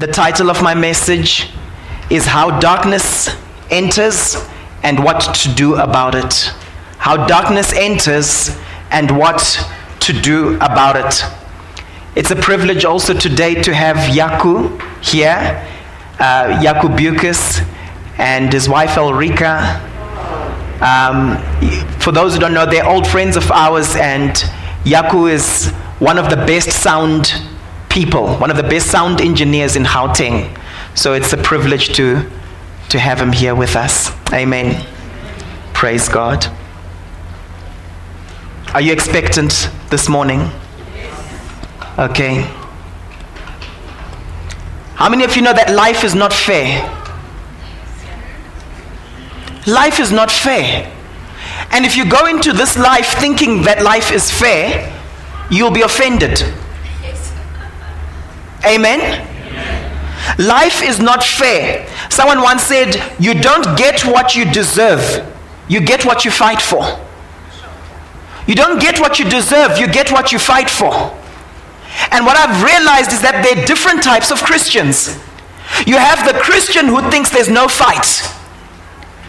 The title of my message is How Darkness Enters and What to Do About It. How Darkness Enters and What to Do About It. It's a privilege also today to have Yaku here, uh, Yaku Bukas, and his wife Elrika. Um, for those who don't know, they're old friends of ours, and Yaku is one of the best sound people, one of the best sound engineers in Gauteng. So it's a privilege to, to have him here with us. Amen. Praise God. Are you expectant this morning? Okay. How many of you know that life is not fair? Life is not fair. And if you go into this life thinking that life is fair, you'll be offended. Amen? Life is not fair. Someone once said, You don't get what you deserve, you get what you fight for. You don't get what you deserve, you get what you fight for. And what I've realized is that there are different types of Christians. You have the Christian who thinks there's no fight.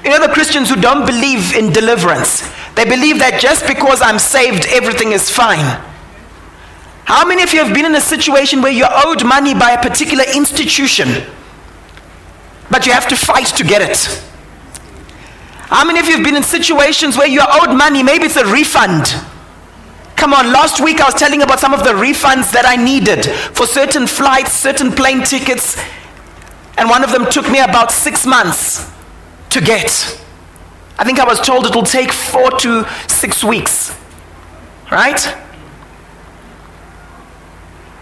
You know, the Christians who don't believe in deliverance. They believe that just because I'm saved, everything is fine. How many of you have been in a situation where you're owed money by a particular institution, but you have to fight to get it? How many of you have been in situations where you're owed money, maybe it's a refund? Come on, last week I was telling about some of the refunds that I needed for certain flights, certain plane tickets, and one of them took me about six months to get. I think I was told it will take four to six weeks, right?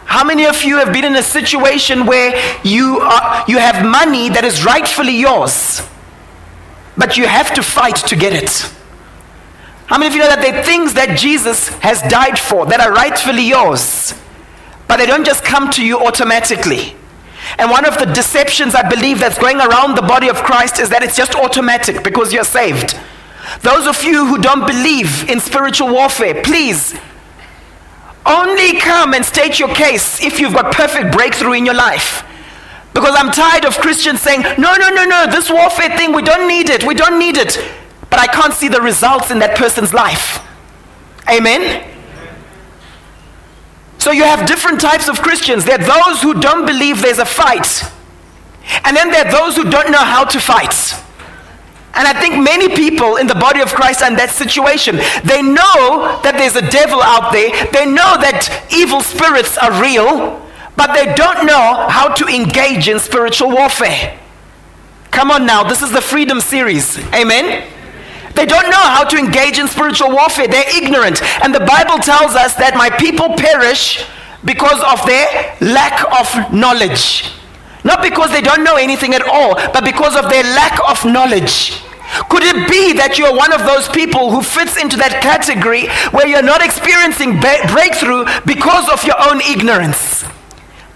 How many of you have been in a situation where you, are, you have money that is rightfully yours, but you have to fight to get it? How many of you know that there are things that Jesus has died for that are rightfully yours, but they don't just come to you automatically? And one of the deceptions I believe that's going around the body of Christ is that it's just automatic because you're saved. Those of you who don't believe in spiritual warfare, please only come and state your case if you've got perfect breakthrough in your life. Because I'm tired of Christians saying, no, no, no, no, this warfare thing, we don't need it, we don't need it. But I can't see the results in that person's life. Amen? So you have different types of Christians. There are those who don't believe there's a fight. And then there are those who don't know how to fight. And I think many people in the body of Christ are in that situation. They know that there's a devil out there, they know that evil spirits are real, but they don't know how to engage in spiritual warfare. Come on now, this is the Freedom Series. Amen? They don't know how to engage in spiritual warfare. They're ignorant. And the Bible tells us that my people perish because of their lack of knowledge. Not because they don't know anything at all, but because of their lack of knowledge. Could it be that you're one of those people who fits into that category where you're not experiencing ba- breakthrough because of your own ignorance?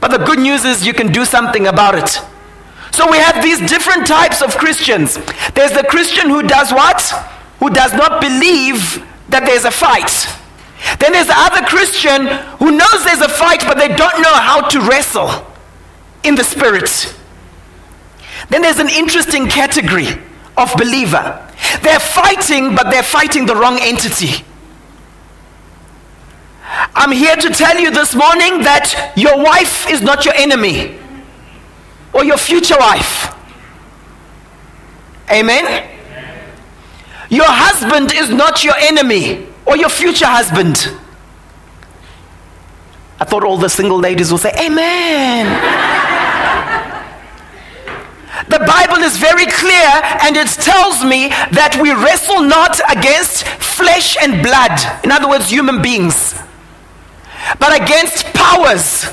But the good news is you can do something about it. So we have these different types of Christians. There's the Christian who does what? Who does not believe that there's a fight. Then there's the other Christian who knows there's a fight, but they don't know how to wrestle in the spirit. Then there's an interesting category of believer. They're fighting, but they're fighting the wrong entity. I'm here to tell you this morning that your wife is not your enemy or your future wife. Amen? Your husband is not your enemy or your future husband. I thought all the single ladies will say, Amen. The Bible is very clear and it tells me that we wrestle not against flesh and blood, in other words, human beings, but against powers,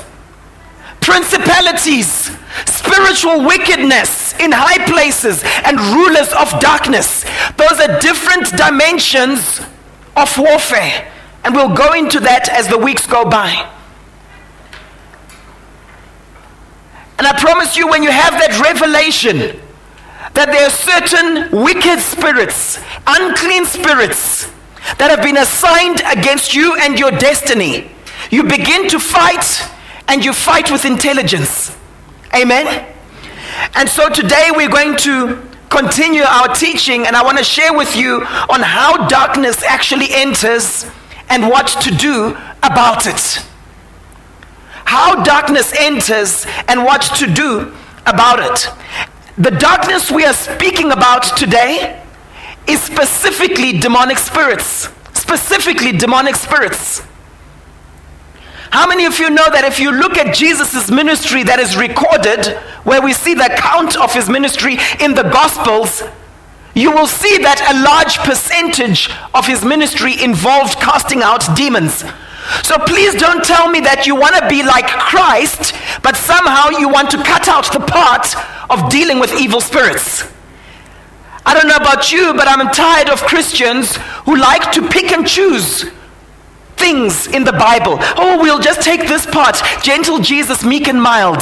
principalities, spiritual wickedness in high places, and rulers of darkness. Those are different dimensions of warfare, and we'll go into that as the weeks go by. And I promise you, when you have that revelation that there are certain wicked spirits, unclean spirits that have been assigned against you and your destiny, you begin to fight and you fight with intelligence. Amen. And so today we're going to continue our teaching, and I want to share with you on how darkness actually enters and what to do about it. How darkness enters and what to do about it. The darkness we are speaking about today is specifically demonic spirits. Specifically, demonic spirits. How many of you know that if you look at Jesus' ministry that is recorded, where we see the account of his ministry in the Gospels, you will see that a large percentage of his ministry involved casting out demons. So please don't tell me that you want to be like Christ, but somehow you want to cut out the part of dealing with evil spirits. I don't know about you, but I'm tired of Christians who like to pick and choose things in the Bible. Oh, we'll just take this part gentle Jesus, meek and mild.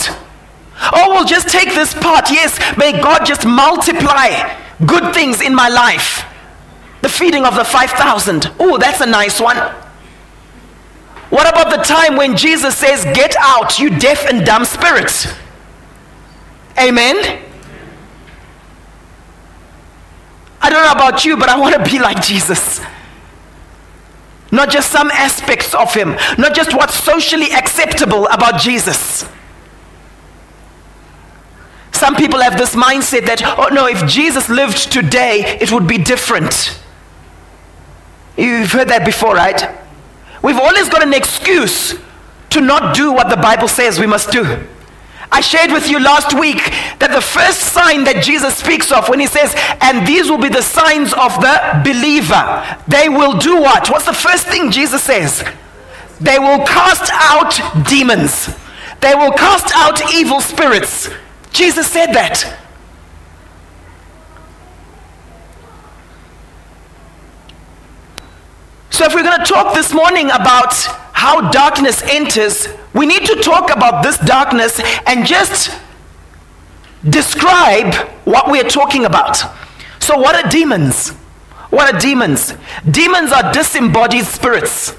Oh, we'll just take this part. Yes, may God just multiply good things in my life. The feeding of the 5,000. Oh, that's a nice one. What about the time when Jesus says, Get out, you deaf and dumb spirits? Amen? I don't know about you, but I want to be like Jesus. Not just some aspects of him, not just what's socially acceptable about Jesus. Some people have this mindset that, oh no, if Jesus lived today, it would be different. You've heard that before, right? We've always got an excuse to not do what the Bible says we must do. I shared with you last week that the first sign that Jesus speaks of when he says, and these will be the signs of the believer, they will do what? What's the first thing Jesus says? They will cast out demons, they will cast out evil spirits. Jesus said that. So, if we're going to talk this morning about how darkness enters, we need to talk about this darkness and just describe what we are talking about. So, what are demons? What are demons? Demons are disembodied spirits.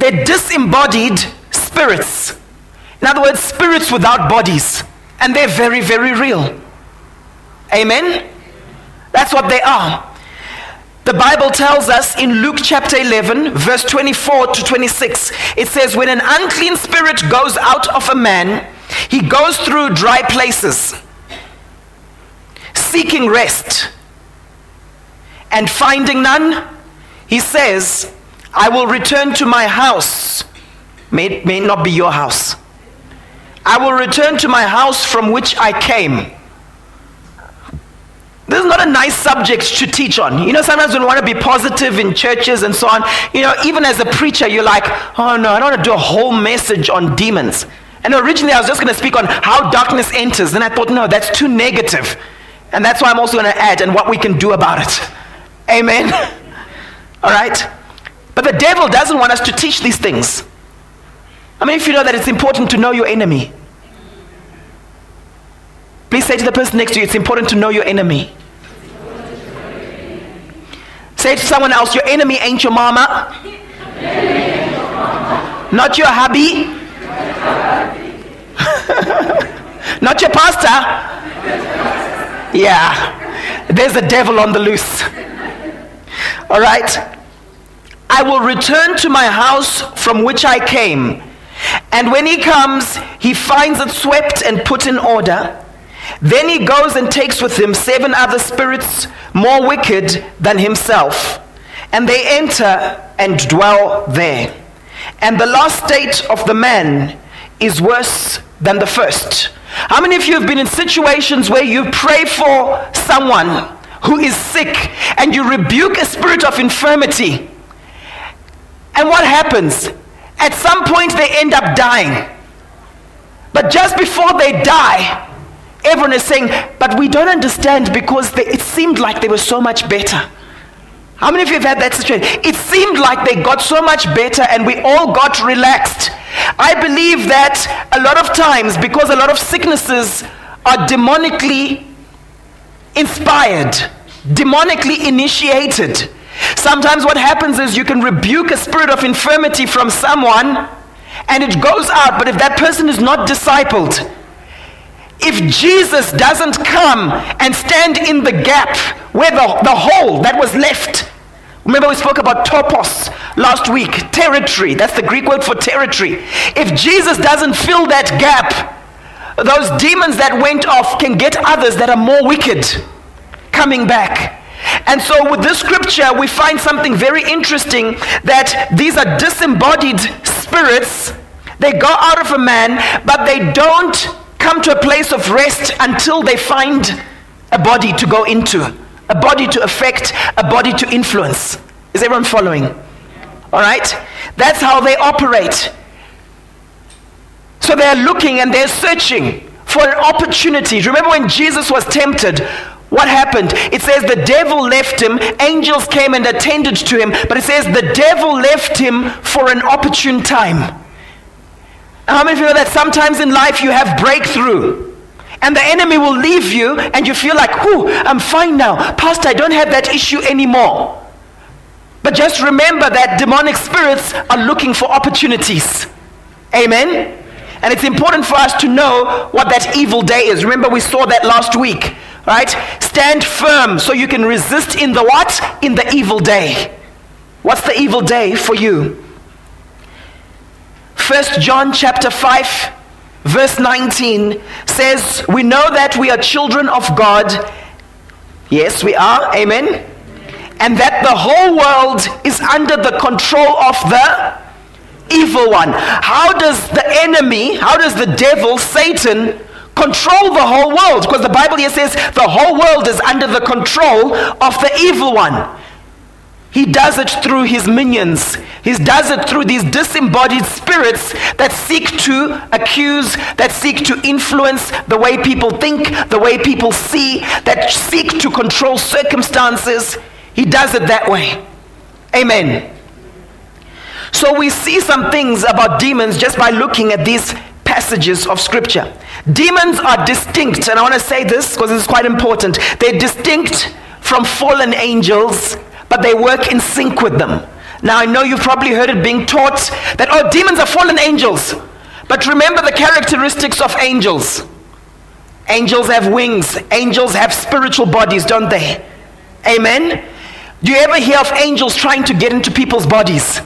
They're disembodied spirits. In other words, spirits without bodies. And they're very, very real. Amen? That's what they are. The Bible tells us in Luke chapter 11, verse 24 to 26, it says, When an unclean spirit goes out of a man, he goes through dry places, seeking rest. And finding none, he says, I will return to my house. May, may not be your house. I will return to my house from which I came. This is not a nice subject to teach on. You know, sometimes we want to be positive in churches and so on. You know, even as a preacher, you're like, oh no, I don't want to do a whole message on demons. And originally I was just going to speak on how darkness enters. Then I thought, no, that's too negative. And that's why I'm also going to add and what we can do about it. Amen? All right? But the devil doesn't want us to teach these things. I mean, if you know that it's important to know your enemy. Please say to the person next to you, it's important to know your enemy. Say to someone else, your enemy ain't your mama. Not your hubby. Not your pastor. Yeah. There's a devil on the loose. All right. I will return to my house from which I came. And when he comes, he finds it swept and put in order. Then he goes and takes with him seven other spirits more wicked than himself, and they enter and dwell there. And the last state of the man is worse than the first. How many of you have been in situations where you pray for someone who is sick and you rebuke a spirit of infirmity? And what happens? At some point, they end up dying. But just before they die, Everyone is saying, but we don't understand because they, it seemed like they were so much better. How many of you have had that situation? It seemed like they got so much better and we all got relaxed. I believe that a lot of times, because a lot of sicknesses are demonically inspired, demonically initiated, sometimes what happens is you can rebuke a spirit of infirmity from someone and it goes out, but if that person is not discipled, if Jesus doesn't come and stand in the gap where the, the hole that was left, remember we spoke about topos last week, territory, that's the Greek word for territory. If Jesus doesn't fill that gap, those demons that went off can get others that are more wicked coming back. And so, with this scripture, we find something very interesting that these are disembodied spirits. They go out of a man, but they don't come to a place of rest until they find a body to go into, a body to affect, a body to influence. Is everyone following? All right? That's how they operate. So they're looking and they're searching for an opportunity. Remember when Jesus was tempted? What happened? It says the devil left him, angels came and attended to him, but it says the devil left him for an opportune time. How many of you know that sometimes in life you have breakthrough? And the enemy will leave you and you feel like, whoo, I'm fine now. Pastor, I don't have that issue anymore. But just remember that demonic spirits are looking for opportunities. Amen? And it's important for us to know what that evil day is. Remember, we saw that last week, right? Stand firm so you can resist in the what? In the evil day. What's the evil day for you? First John chapter 5 verse 19 says, "We know that we are children of God." Yes, we are. Amen. And that the whole world is under the control of the evil one. How does the enemy, how does the devil, Satan, control the whole world? Because the Bible here says the whole world is under the control of the evil one. He does it through his minions. He does it through these disembodied spirits that seek to accuse, that seek to influence the way people think, the way people see, that seek to control circumstances. He does it that way. Amen. So we see some things about demons just by looking at these passages of scripture. Demons are distinct, and I want to say this because it's quite important. They're distinct from fallen angels, but they work in sync with them. Now, I know you've probably heard it being taught that, oh, demons are fallen angels. But remember the characteristics of angels. Angels have wings, angels have spiritual bodies, don't they? Amen? Do you ever hear of angels trying to get into people's bodies?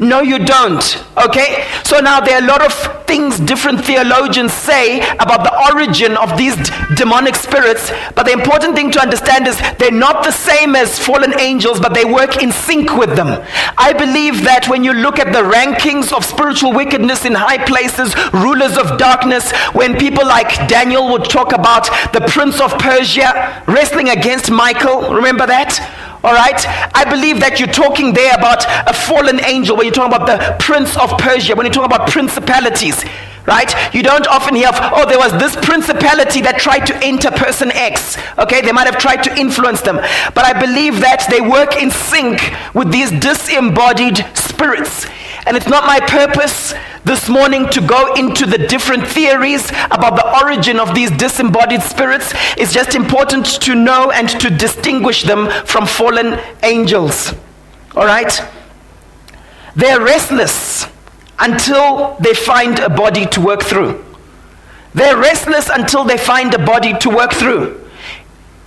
No, you don't. Okay? So now there are a lot of things different theologians say about the origin of these d- demonic spirits, but the important thing to understand is they're not the same as fallen angels, but they work in sync with them. I believe that when you look at the rankings of spiritual wickedness in high places, rulers of darkness, when people like Daniel would talk about the prince of Persia wrestling against Michael, remember that? All right? I believe that you're talking there about a fallen angel when you're talking about the prince of Persia, when you're talking about principalities, right? You don't often hear of, oh, there was this principality that tried to enter person X. Okay? They might have tried to influence them. But I believe that they work in sync with these disembodied spirits. And it's not my purpose this morning to go into the different theories about the origin of these disembodied spirits. It's just important to know and to distinguish them from fallen angels. All right? They're restless until they find a body to work through. They're restless until they find a body to work through.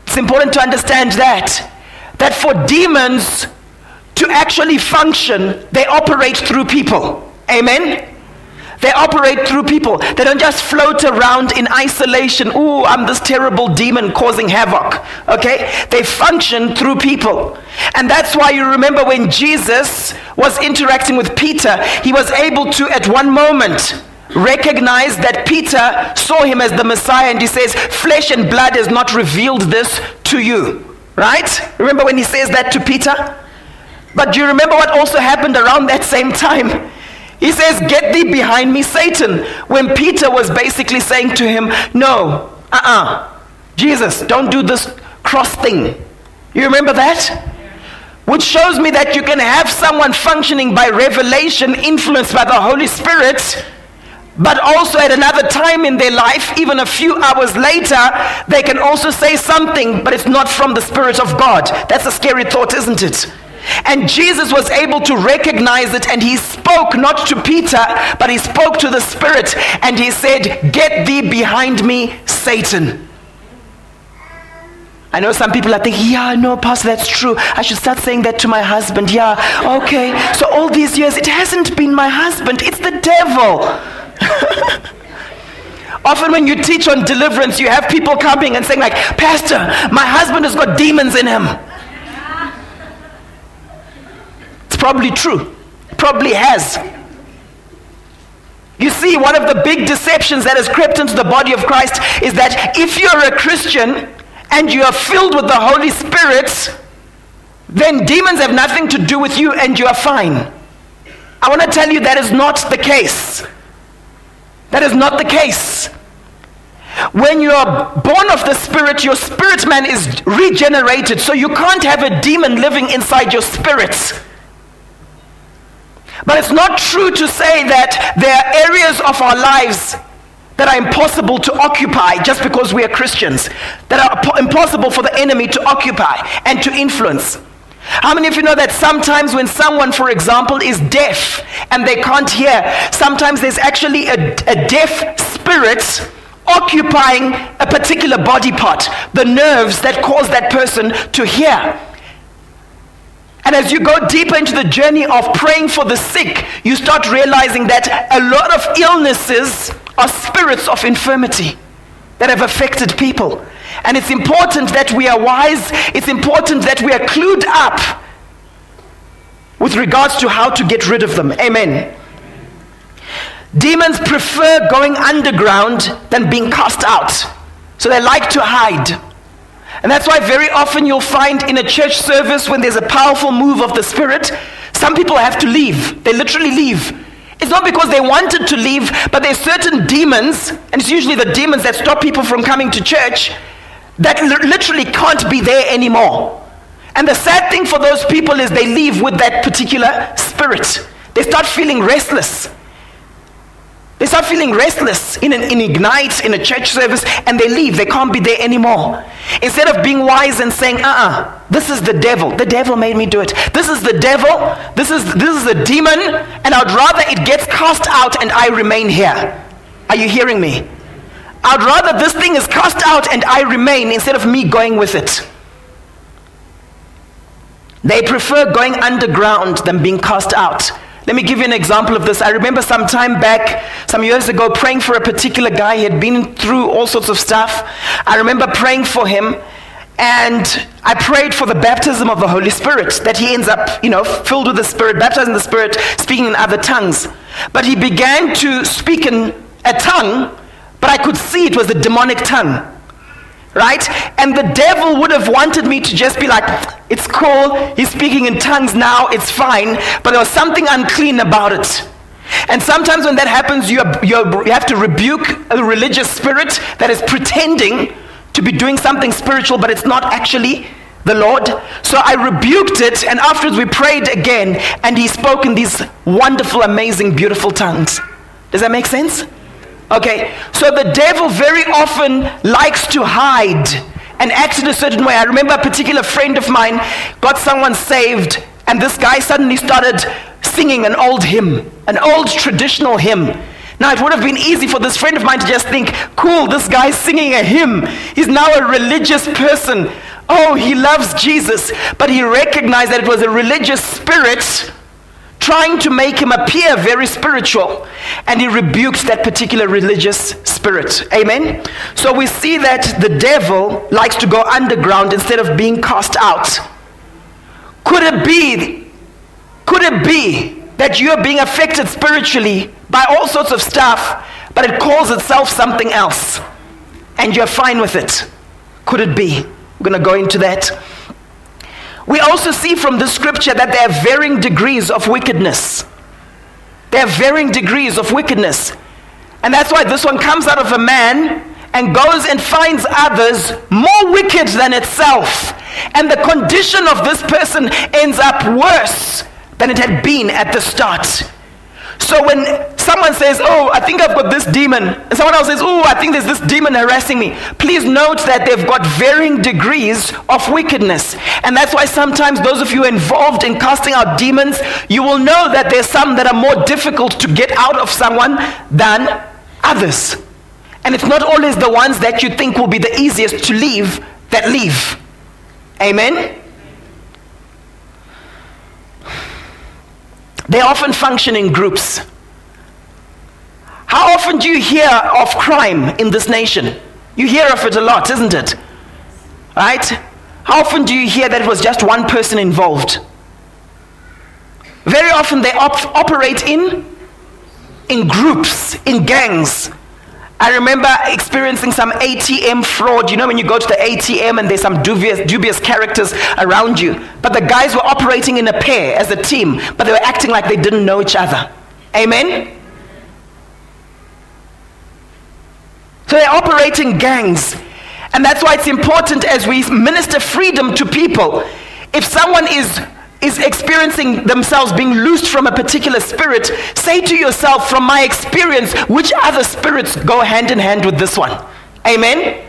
It's important to understand that. That for demons to actually function, they operate through people. Amen? They operate through people. They don't just float around in isolation. Ooh, I'm this terrible demon causing havoc. Okay? They function through people. And that's why you remember when Jesus was interacting with Peter, he was able to, at one moment, recognize that Peter saw him as the Messiah and he says, Flesh and blood has not revealed this to you. Right? Remember when he says that to Peter? But do you remember what also happened around that same time? He says, Get thee behind me, Satan. When Peter was basically saying to him, No, uh uh-uh. uh Jesus, don't do this cross thing. You remember that? Which shows me that you can have someone functioning by revelation, influenced by the Holy Spirit, but also at another time in their life, even a few hours later, they can also say something, but it's not from the Spirit of God. That's a scary thought, isn't it? And Jesus was able to recognize it and he spoke not to Peter, but he spoke to the Spirit and he said, Get thee behind me, Satan. I know some people are thinking, yeah, no, Pastor, that's true. I should start saying that to my husband. Yeah, okay. So all these years, it hasn't been my husband, it's the devil. Often when you teach on deliverance, you have people coming and saying, like, Pastor, my husband has got demons in him. It's probably true. Probably has. You see, one of the big deceptions that has crept into the body of Christ is that if you're a Christian, and you are filled with the Holy Spirit, then demons have nothing to do with you and you are fine. I want to tell you that is not the case. That is not the case. When you are born of the Spirit, your spirit man is regenerated, so you can't have a demon living inside your spirit. But it's not true to say that there are areas of our lives that are impossible to occupy just because we are Christians, that are impossible for the enemy to occupy and to influence. How many of you know that sometimes when someone, for example, is deaf and they can't hear, sometimes there's actually a, a deaf spirit occupying a particular body part, the nerves that cause that person to hear. And as you go deeper into the journey of praying for the sick, you start realizing that a lot of illnesses are spirits of infirmity that have affected people. And it's important that we are wise, it's important that we are clued up with regards to how to get rid of them. Amen. Demons prefer going underground than being cast out. So they like to hide. And that's why very often you'll find in a church service when there's a powerful move of the Spirit, some people have to leave. They literally leave it's not because they wanted to leave, but there's certain demons, and it's usually the demons that stop people from coming to church, that literally can't be there anymore. And the sad thing for those people is they leave with that particular spirit. They start feeling restless. They start feeling restless in an in Ignite, in a church service, and they leave. They can't be there anymore. Instead of being wise and saying, uh uh-uh, uh this is the devil. The devil made me do it. This is the devil. This is, this is the demon, and I'd rather it gets cast out and I remain here. Are you hearing me? I'd rather this thing is cast out and I remain instead of me going with it. They prefer going underground than being cast out. Let me give you an example of this. I remember some time back, some years ago, praying for a particular guy. He had been through all sorts of stuff. I remember praying for him, and I prayed for the baptism of the Holy Spirit, that he ends up, you know, filled with the Spirit, baptized in the Spirit, speaking in other tongues. But he began to speak in a tongue, but I could see it was a demonic tongue right? And the devil would have wanted me to just be like, it's cool, he's speaking in tongues now, it's fine, but there was something unclean about it. And sometimes when that happens, you, you have to rebuke a religious spirit that is pretending to be doing something spiritual, but it's not actually the Lord. So I rebuked it, and afterwards we prayed again, and he spoke in these wonderful, amazing, beautiful tongues. Does that make sense? Okay, so the devil very often likes to hide and act in a certain way. I remember a particular friend of mine got someone saved, and this guy suddenly started singing an old hymn, an old traditional hymn. Now, it would have been easy for this friend of mine to just think, cool, this guy's singing a hymn. He's now a religious person. Oh, he loves Jesus. But he recognized that it was a religious spirit trying to make him appear very spiritual. And he rebukes that particular religious spirit. Amen? So we see that the devil likes to go underground instead of being cast out. Could it be, could it be that you're being affected spiritually by all sorts of stuff, but it calls itself something else? And you're fine with it? Could it be? We're going to go into that. We also see from the scripture that there are varying degrees of wickedness. There are varying degrees of wickedness. And that's why this one comes out of a man and goes and finds others more wicked than itself. And the condition of this person ends up worse than it had been at the start. So when someone says, Oh, I think I've got this demon, and someone else says, Oh, I think there's this demon harassing me, please note that they've got varying degrees of wickedness. And that's why sometimes those of you involved in casting out demons, you will know that there's some that are more difficult to get out of someone than others. And it's not always the ones that you think will be the easiest to leave that leave. Amen? They often function in groups. How often do you hear of crime in this nation? You hear of it a lot, isn't it? Right? How often do you hear that it was just one person involved? Very often they op- operate in in groups, in gangs. I remember experiencing some ATM fraud. You know, when you go to the ATM and there's some dubious, dubious characters around you. But the guys were operating in a pair as a team, but they were acting like they didn't know each other. Amen? So they operate in gangs. And that's why it's important as we minister freedom to people. If someone is is experiencing themselves being loosed from a particular spirit, say to yourself, from my experience, which other spirits go hand in hand with this one? Amen?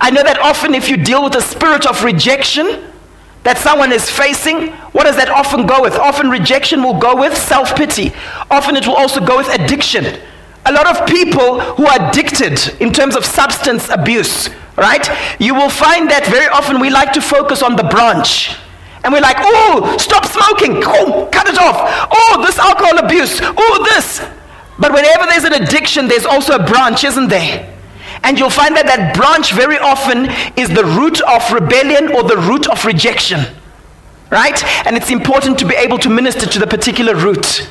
I know that often if you deal with a spirit of rejection that someone is facing, what does that often go with? Often rejection will go with self pity, often it will also go with addiction. A lot of people who are addicted in terms of substance abuse, right? You will find that very often we like to focus on the branch and we're like, oh, stop smoking. Oh, cut it off. Oh, this alcohol abuse. Oh, this. But whenever there's an addiction, there's also a branch, isn't there? And you'll find that that branch very often is the root of rebellion or the root of rejection. Right? And it's important to be able to minister to the particular root.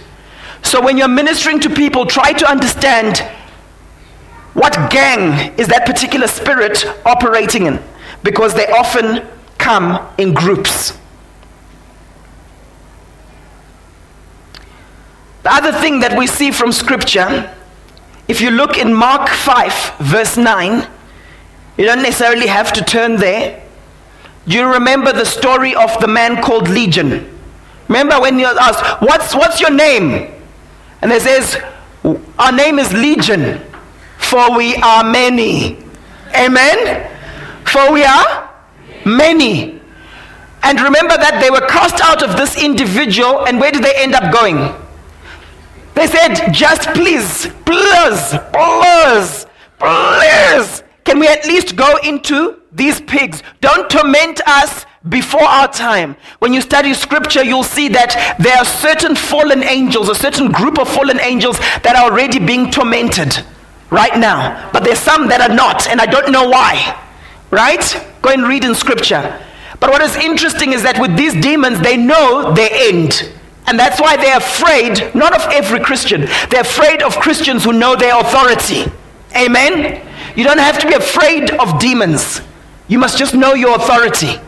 So when you're ministering to people, try to understand what gang is that particular spirit operating in because they often come in groups. The other thing that we see from Scripture, if you look in Mark 5, verse 9, you don't necessarily have to turn there. You remember the story of the man called Legion? Remember when you asked, what's, what's your name? And it says, Our name is Legion, for we are many. Amen? For we are many. And remember that they were cast out of this individual, and where did they end up going? They said, just please, please, please, please, can we at least go into these pigs? Don't torment us before our time. When you study scripture, you'll see that there are certain fallen angels, a certain group of fallen angels that are already being tormented right now. But there's some that are not, and I don't know why. Right? Go and read in scripture. But what is interesting is that with these demons, they know their end. And that's why they're afraid, not of every Christian, they're afraid of Christians who know their authority. Amen? You don't have to be afraid of demons. You must just know your authority.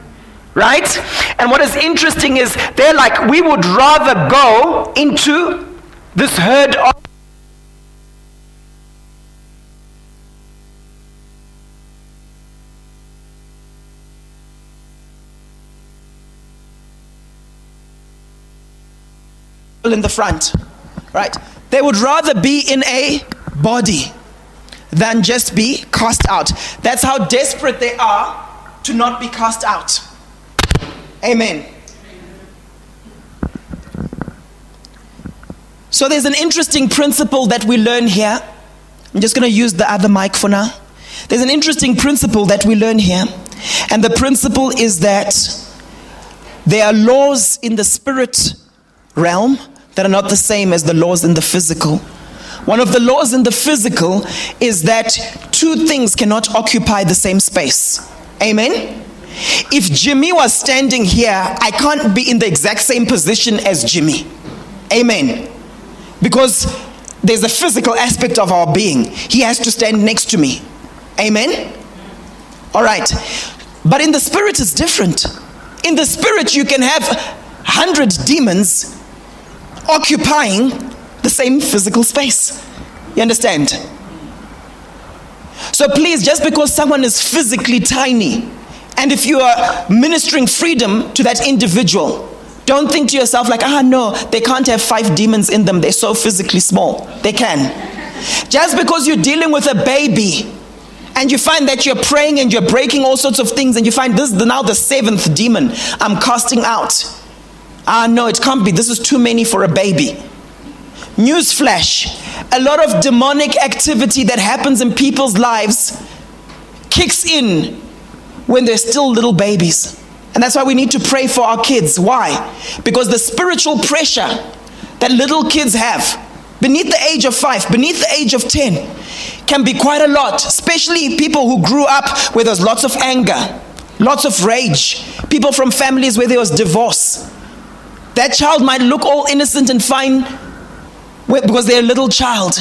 Right? And what is interesting is they're like, we would rather go into this herd of in the front, right? They would rather be in a body than just be cast out. That's how desperate they are to not be cast out. Amen. So there's an interesting principle that we learn here. I'm just going to use the other mic for now. There's an interesting principle that we learn here. And the principle is that there are laws in the spirit realm that are not the same as the laws in the physical. One of the laws in the physical is that two things cannot occupy the same space. Amen? If Jimmy was standing here, I can't be in the exact same position as Jimmy. Amen. Because there's a physical aspect of our being. He has to stand next to me. Amen? All right. But in the spirit, it's different. In the spirit, you can have 100 demons occupying the same physical space. You understand? So please, just because someone is physically tiny, and if you are ministering freedom to that individual, Don't think to yourself, like, ah, no, they can't have five demons in them. They're so physically small. They can. Just because you're dealing with a baby and you find that you're praying and you're breaking all sorts of things, and you find this is now the seventh demon I'm casting out. Ah, no, it can't be. This is too many for a baby. Newsflash a lot of demonic activity that happens in people's lives kicks in when they're still little babies. And that's why we need to pray for our kids. Why? Because the spiritual pressure that little kids have beneath the age of five, beneath the age of 10, can be quite a lot, especially people who grew up where there's lots of anger, lots of rage, people from families where there was divorce. That child might look all innocent and fine because they're a little child.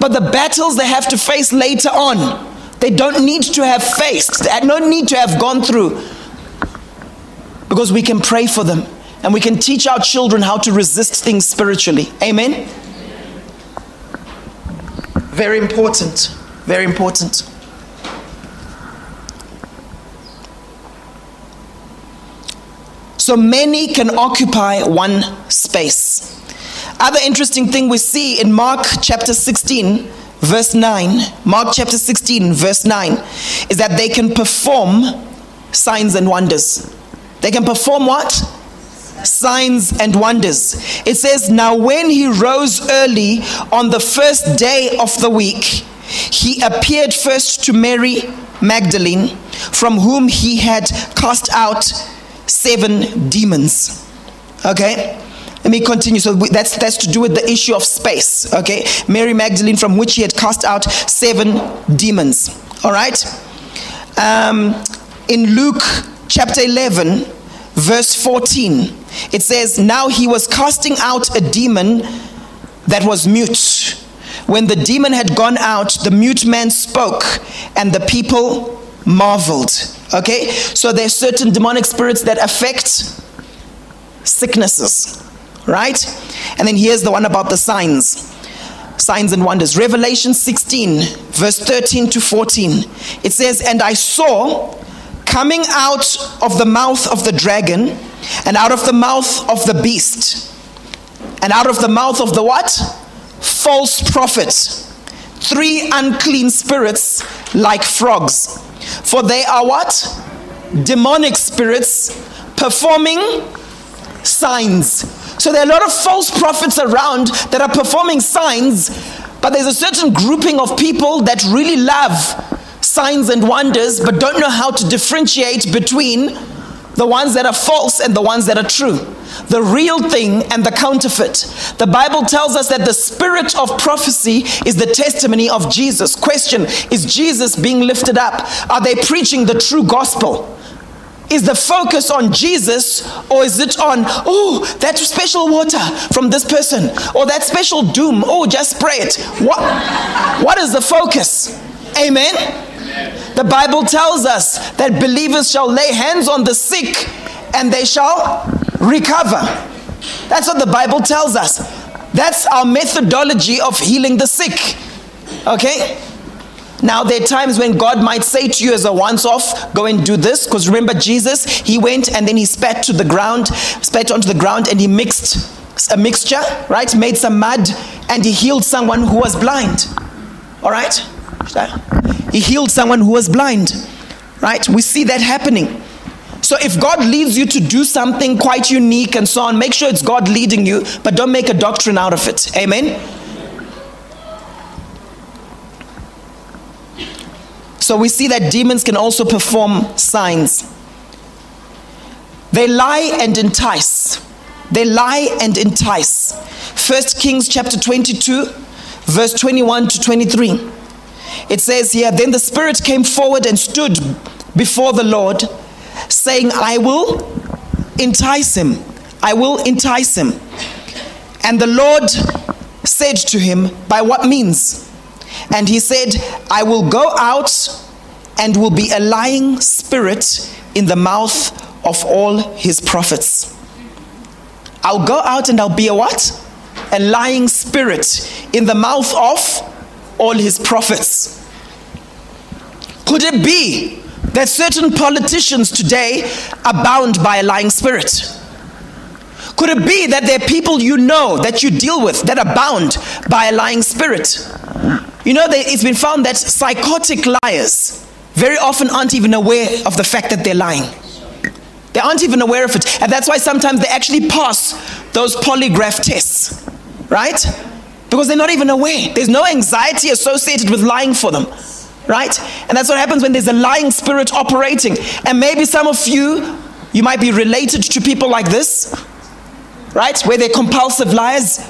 But the battles they have to face later on, they don't need to have faced, they don't need to have gone through. Because we can pray for them and we can teach our children how to resist things spiritually. Amen? Very important. Very important. So many can occupy one space. Other interesting thing we see in Mark chapter 16, verse 9, Mark chapter 16, verse 9, is that they can perform signs and wonders. They can perform what? Signs and wonders. It says, Now when he rose early on the first day of the week, he appeared first to Mary Magdalene, from whom he had cast out seven demons. Okay? Let me continue. So that's that's to do with the issue of space. Okay, Mary Magdalene, from which he had cast out seven demons. All right. Um, in Luke chapter eleven, verse fourteen, it says, "Now he was casting out a demon that was mute." When the demon had gone out, the mute man spoke, and the people marveled. Okay, so there's certain demonic spirits that affect sicknesses right? And then here's the one about the signs signs and wonders. Revelation 16, verse 13 to 14. It says, And I saw coming out of the mouth of the dragon, and out of the mouth of the beast, and out of the mouth of the what? False prophet. Three unclean spirits like frogs. For they are what? Demonic spirits performing signs so there are a lot of false prophets around that are performing signs, but there's a certain grouping of people that really love signs and wonders, but don't know how to differentiate between the ones that are false and the ones that are true. The real thing and the counterfeit. The Bible tells us that the spirit of prophecy is the testimony of Jesus. Question Is Jesus being lifted up? Are they preaching the true gospel? Is the focus on Jesus or is it on, oh, that special water from this person or that special doom? Oh, just spray it. What, what is the focus? Amen? The Bible tells us that believers shall lay hands on the sick and they shall recover. That's what the Bible tells us. That's our methodology of healing the sick. Okay? Now, there are times when God might say to you as a once off, go and do this. Because remember, Jesus, he went and then he spat to the ground, spat onto the ground, and he mixed a mixture, right? Made some mud, and he healed someone who was blind. All right? He healed someone who was blind, right? We see that happening. So if God leads you to do something quite unique and so on, make sure it's God leading you, but don't make a doctrine out of it. Amen? So we see that demons can also perform signs. They lie and entice. They lie and entice. First Kings chapter 22, verse 21 to 23. It says here, Then the Spirit came forward and stood before the Lord, saying, I will entice him. I will entice him. And the Lord said to him, By what means? And he said, I will go out and will be a lying spirit in the mouth of all his prophets. I'll go out and I'll be a what? A lying spirit in the mouth of all his prophets. Could it be that certain politicians today are bound by a lying spirit? Could it be that there are people you know that you deal with that are bound by a lying spirit? You know, it's been found that psychotic liars very often aren't even aware of the fact that they're lying. They aren't even aware of it. And that's why sometimes they actually pass those polygraph tests, right? Because they're not even aware. There's no anxiety associated with lying for them, right? And that's what happens when there's a lying spirit operating. And maybe some of you, you might be related to people like this, right? Where they're compulsive liars.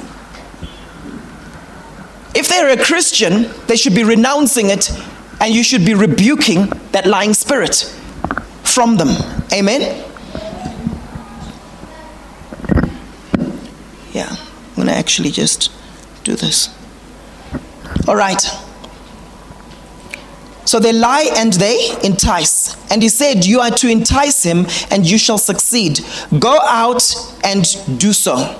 If they're a Christian, they should be renouncing it and you should be rebuking that lying spirit from them. Amen? Yeah, I'm going to actually just do this. All right. So they lie and they entice. And he said, You are to entice him and you shall succeed. Go out and do so.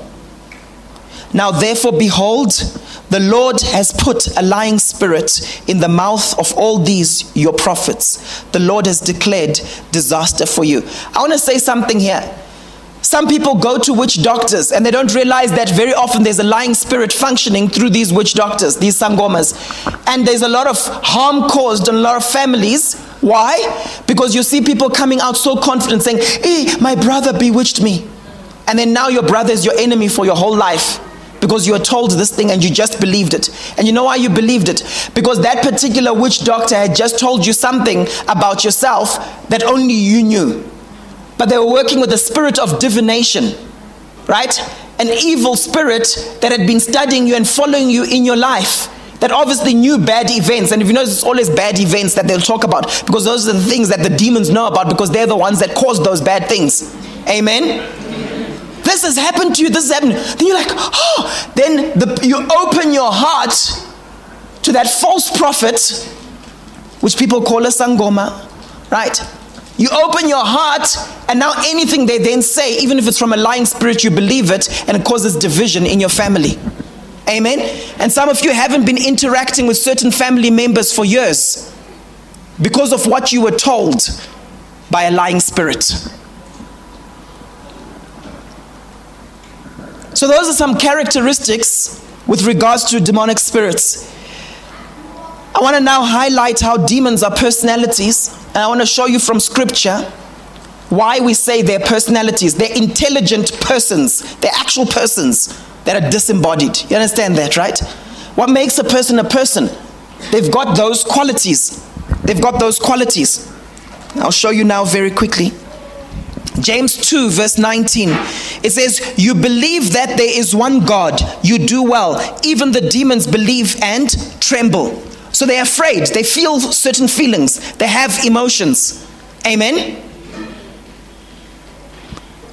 Now, therefore, behold, the Lord has put a lying spirit in the mouth of all these your prophets. The Lord has declared disaster for you. I want to say something here. Some people go to witch doctors and they don't realize that very often there's a lying spirit functioning through these witch doctors, these sangomas. And there's a lot of harm caused on a lot of families. Why? Because you see people coming out so confident saying, Hey, my brother bewitched me. And then now your brother is your enemy for your whole life because you were told this thing and you just believed it. And you know why you believed it? Because that particular witch doctor had just told you something about yourself that only you knew. But they were working with a spirit of divination, right? An evil spirit that had been studying you and following you in your life that obviously knew bad events. And if you notice, it's always bad events that they'll talk about because those are the things that the demons know about because they're the ones that caused those bad things. Amen? this has happened to you, this has happened. Then you're like, oh, then the, you open your heart to that false prophet, which people call a sangoma, right? You open your heart, and now anything they then say, even if it's from a lying spirit, you believe it, and it causes division in your family. Amen? And some of you haven't been interacting with certain family members for years because of what you were told by a lying spirit. So, those are some characteristics with regards to demonic spirits. I want to now highlight how demons are personalities, and I want to show you from scripture why we say they're personalities. They're intelligent persons, they're actual persons that are disembodied. You understand that, right? What makes a person a person? They've got those qualities. They've got those qualities. I'll show you now very quickly. James 2, verse 19. It says, You believe that there is one God. You do well. Even the demons believe and tremble. So they're afraid. They feel certain feelings. They have emotions. Amen?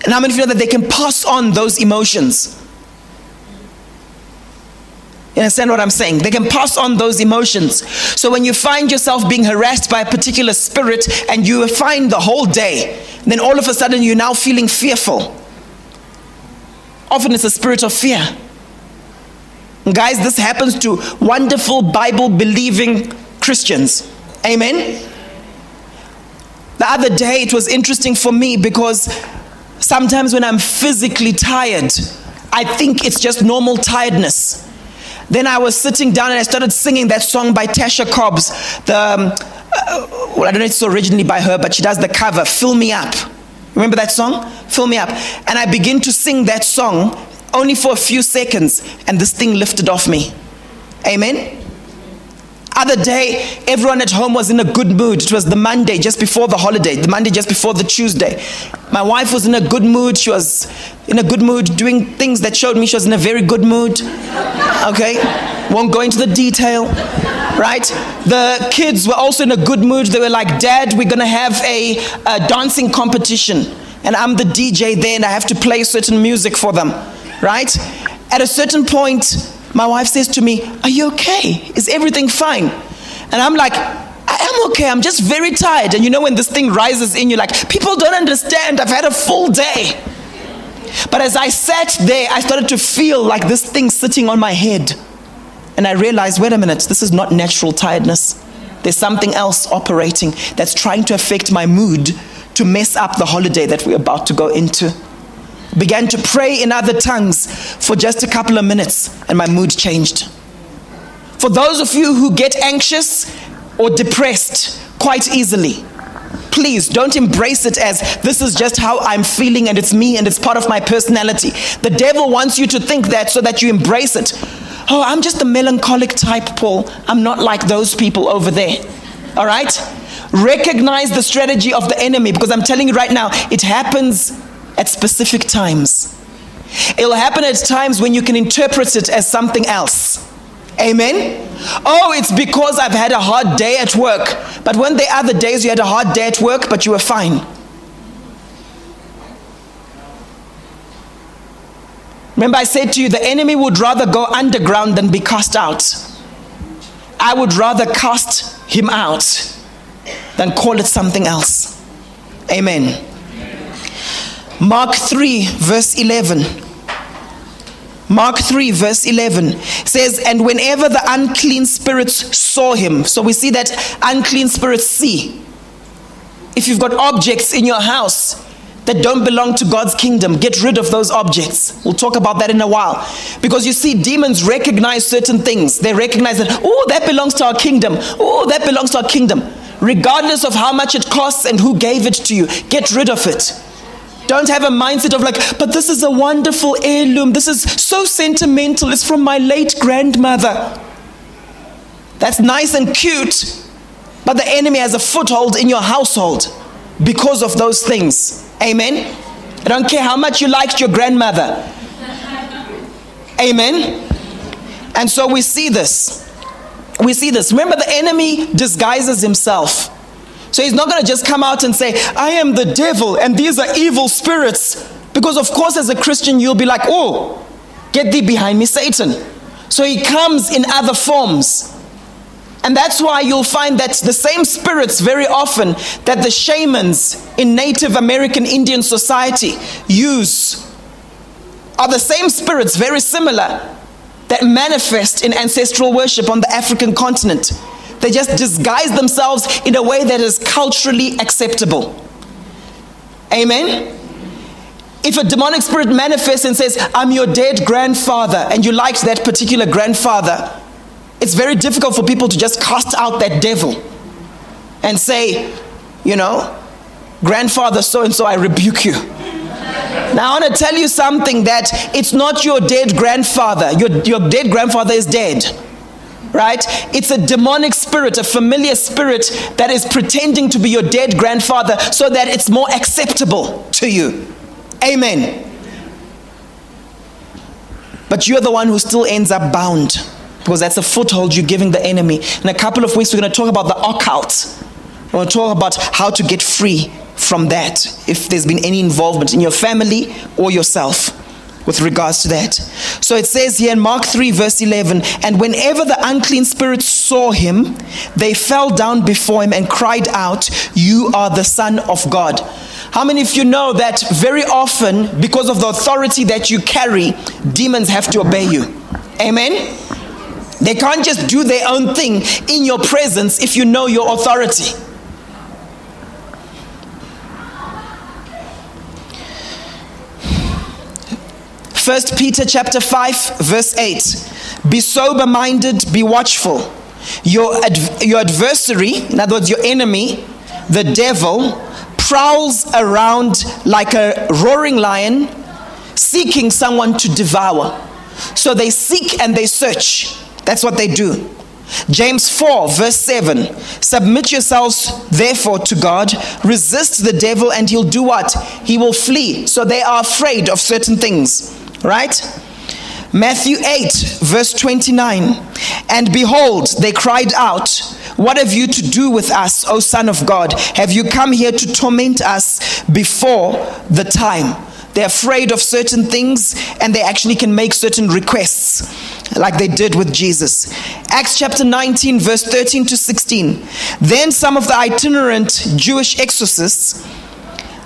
And how many of you know that they can pass on those emotions? You understand what I'm saying? They can pass on those emotions. So when you find yourself being harassed by a particular spirit and you find the whole day, then all of a sudden you're now feeling fearful. Often it's a spirit of fear. Guys, this happens to wonderful Bible believing Christians. Amen. The other day it was interesting for me because sometimes when I'm physically tired, I think it's just normal tiredness. Then I was sitting down and I started singing that song by Tasha Cobbs. The, um, uh, well, I don't know if it's originally by her, but she does the cover, Fill Me Up. Remember that song? Fill Me Up. And I begin to sing that song only for a few seconds, and this thing lifted off me. Amen? Other day, everyone at home was in a good mood. It was the Monday just before the holiday, the Monday just before the Tuesday. My wife was in a good mood. She was in a good mood doing things that showed me she was in a very good mood. Okay? Won't go into the detail. Right? The kids were also in a good mood. They were like, Dad, we're going to have a, a dancing competition. And I'm the DJ there and I have to play certain music for them. Right? At a certain point, my wife says to me, Are you okay? Is everything fine? And I'm like, I am okay. I'm just very tired. And you know, when this thing rises in you, like, people don't understand. I've had a full day. But as I sat there, I started to feel like this thing sitting on my head. And I realized wait a minute, this is not natural tiredness. There's something else operating that's trying to affect my mood to mess up the holiday that we're about to go into. Began to pray in other tongues for just a couple of minutes, and my mood changed. For those of you who get anxious or depressed quite easily, please don't embrace it as this is just how I'm feeling and it's me and it's part of my personality. The devil wants you to think that so that you embrace it. Oh, I'm just a melancholic type, Paul. I'm not like those people over there. All right? Recognize the strategy of the enemy because I'm telling you right now, it happens at specific times. It'll happen at times when you can interpret it as something else. Amen? Oh, it's because I've had a hard day at work. But when are other days you had a hard day at work, but you were fine. Remember, I said to you, the enemy would rather go underground than be cast out. I would rather cast him out than call it something else. Amen. Mark 3, verse 11. Mark 3, verse 11 says, And whenever the unclean spirits saw him, so we see that unclean spirits see. If you've got objects in your house that don't belong to God's kingdom, get rid of those objects. We'll talk about that in a while. Because you see, demons recognize certain things. They recognize that, oh, that belongs to our kingdom. Oh, that belongs to our kingdom. Regardless of how much it costs and who gave it to you, get rid of it. Don't have a mindset of like, but this is a wonderful heirloom. This is so sentimental. It's from my late grandmother. That's nice and cute, but the enemy has a foothold in your household because of those things. Amen. I don't care how much you liked your grandmother. Amen. And so we see this. We see this. Remember, the enemy disguises himself. So he's not going to just come out and say, I am the devil and these are evil spirits. Because, of course, as a Christian, you'll be like, oh, get thee behind me, Satan. So he comes in other forms. And that's why you'll find that the same spirits, very often, that the shamans in Native American Indian society use are the same spirits, very similar, that manifest in ancestral worship on the African continent. They just disguise themselves in a way that is culturally acceptable. Amen? If a demonic spirit manifests and says, I'm your dead grandfather, and you liked that particular grandfather, it's very difficult for people to just cast out that devil and say, you know, grandfather so and so, I rebuke you. Now, I want to tell you something that it's not your dead grandfather. Your, your dead grandfather is dead right? It's a demonic spirit, a familiar spirit that is pretending to be your dead grandfather so that it's more acceptable to you. Amen. But you're the one who still ends up bound because that's a foothold you're giving the enemy. In a couple of weeks, we're going to talk about the occult. We're going to talk about how to get free from that if there's been any involvement in your family or yourself with regards to that. So it says here in Mark 3, verse 11, and whenever the unclean spirits saw him, they fell down before him and cried out, You are the Son of God. How many of you know that very often, because of the authority that you carry, demons have to obey you? Amen? They can't just do their own thing in your presence if you know your authority. First Peter chapter 5 verse 8. Be sober minded, be watchful. Your, ad- your adversary, in other words, your enemy, the devil, prowls around like a roaring lion, seeking someone to devour. So they seek and they search. That's what they do. James 4, verse 7 Submit yourselves therefore to God, resist the devil, and he'll do what? He will flee. So they are afraid of certain things. Right? Matthew 8, verse 29. And behold, they cried out, What have you to do with us, O Son of God? Have you come here to torment us before the time? They're afraid of certain things and they actually can make certain requests, like they did with Jesus. Acts chapter 19, verse 13 to 16. Then some of the itinerant Jewish exorcists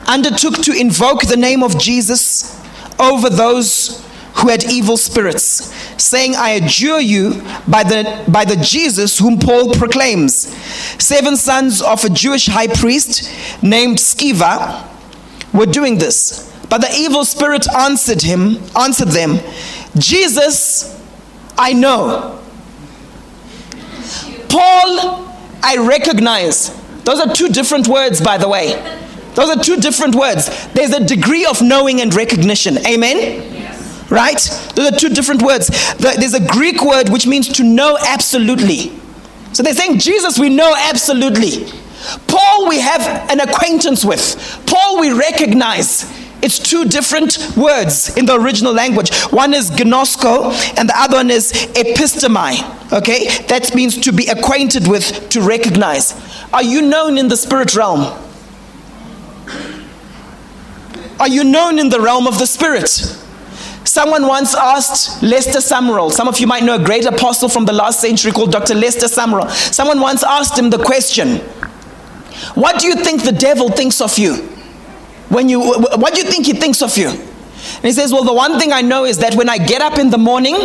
undertook to invoke the name of Jesus over those who had evil spirits, saying, I adjure you by the, by the Jesus whom Paul proclaims. Seven sons of a Jewish high priest named Sceva were doing this. But the evil spirit answered him, answered them, Jesus, I know. Paul, I recognize. Those are two different words, by the way. Those are two different words. There's a degree of knowing and recognition. Amen? Yes. Right? Those are two different words. There's a Greek word which means to know absolutely. So they're saying, Jesus, we know absolutely. Paul, we have an acquaintance with. Paul, we recognize. It's two different words in the original language. One is gnosko and the other one is epistemi. Okay? That means to be acquainted with, to recognize. Are you known in the spirit realm? Are you known in the realm of the spirit? Someone once asked Lester Sumrall, some of you might know a great apostle from the last century called Dr. Lester Sumrall. Someone once asked him the question, What do you think the devil thinks of you? When you, what do you think he thinks of you? And he says, Well, the one thing I know is that when I get up in the morning,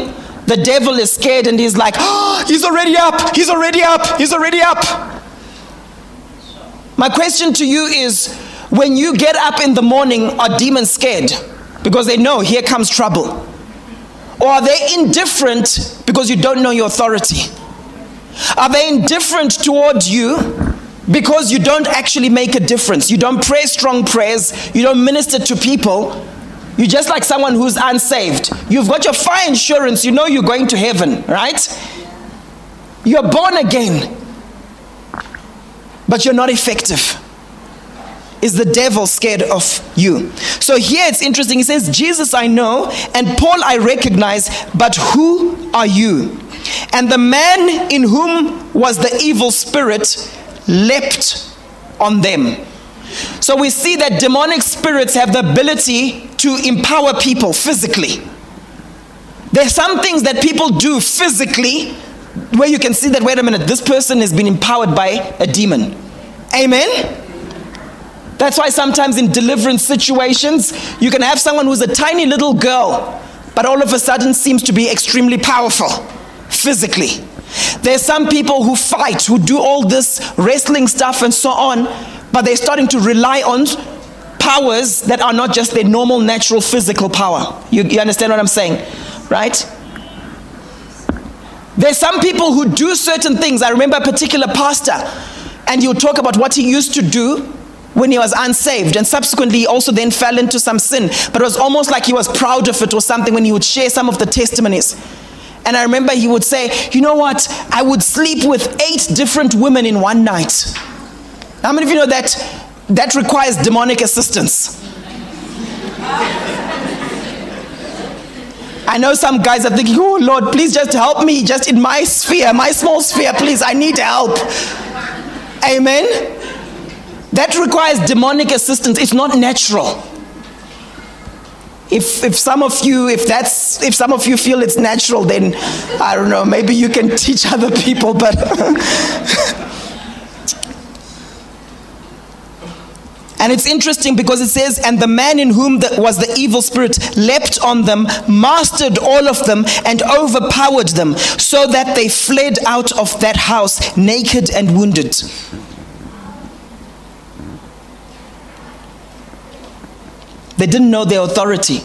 the devil is scared and he's like, Oh, he's already up, he's already up, he's already up. My question to you is when you get up in the morning, are demons scared? Because they know here comes trouble. Or are they indifferent because you don't know your authority? Are they indifferent towards you because you don't actually make a difference. You don't pray strong prayers, you don't minister to people. You're just like someone who's unsaved. You've got your fire insurance, you know you're going to heaven, right? You're born again, but you're not effective. Is the devil scared of you? So here it's interesting. He says, Jesus I know, and Paul I recognize, but who are you? And the man in whom was the evil spirit leapt on them. So we see that demonic spirits have the ability to empower people physically. There's some things that people do physically where you can see that, wait a minute, this person has been empowered by a demon. Amen? That's why sometimes in deliverance situations, you can have someone who's a tiny little girl, but all of a sudden seems to be extremely powerful physically. There's some people who fight, who do all this wrestling stuff and so on, but they're starting to rely on powers that are not just their normal, natural, physical power. You, you understand what I'm saying? Right? There's some people who do certain things. I remember a particular pastor, and he would talk about what he used to do when he was unsaved and subsequently also then fell into some sin but it was almost like he was proud of it or something when he would share some of the testimonies and I remember he would say, You know what? I would sleep with eight different women in one night. How many of you know that that requires demonic assistance? I know some guys are thinking, Oh Lord, please just help me, just in my sphere, my small sphere, please, I need help. Amen. That requires demonic assistance. It's not natural if if some of you if that's if some of you feel it's natural then i don't know maybe you can teach other people but And it's interesting because it says, And the man in whom the, was the evil spirit leapt on them, mastered all of them, and overpowered them, so that they fled out of that house naked and wounded. They didn't know their authority.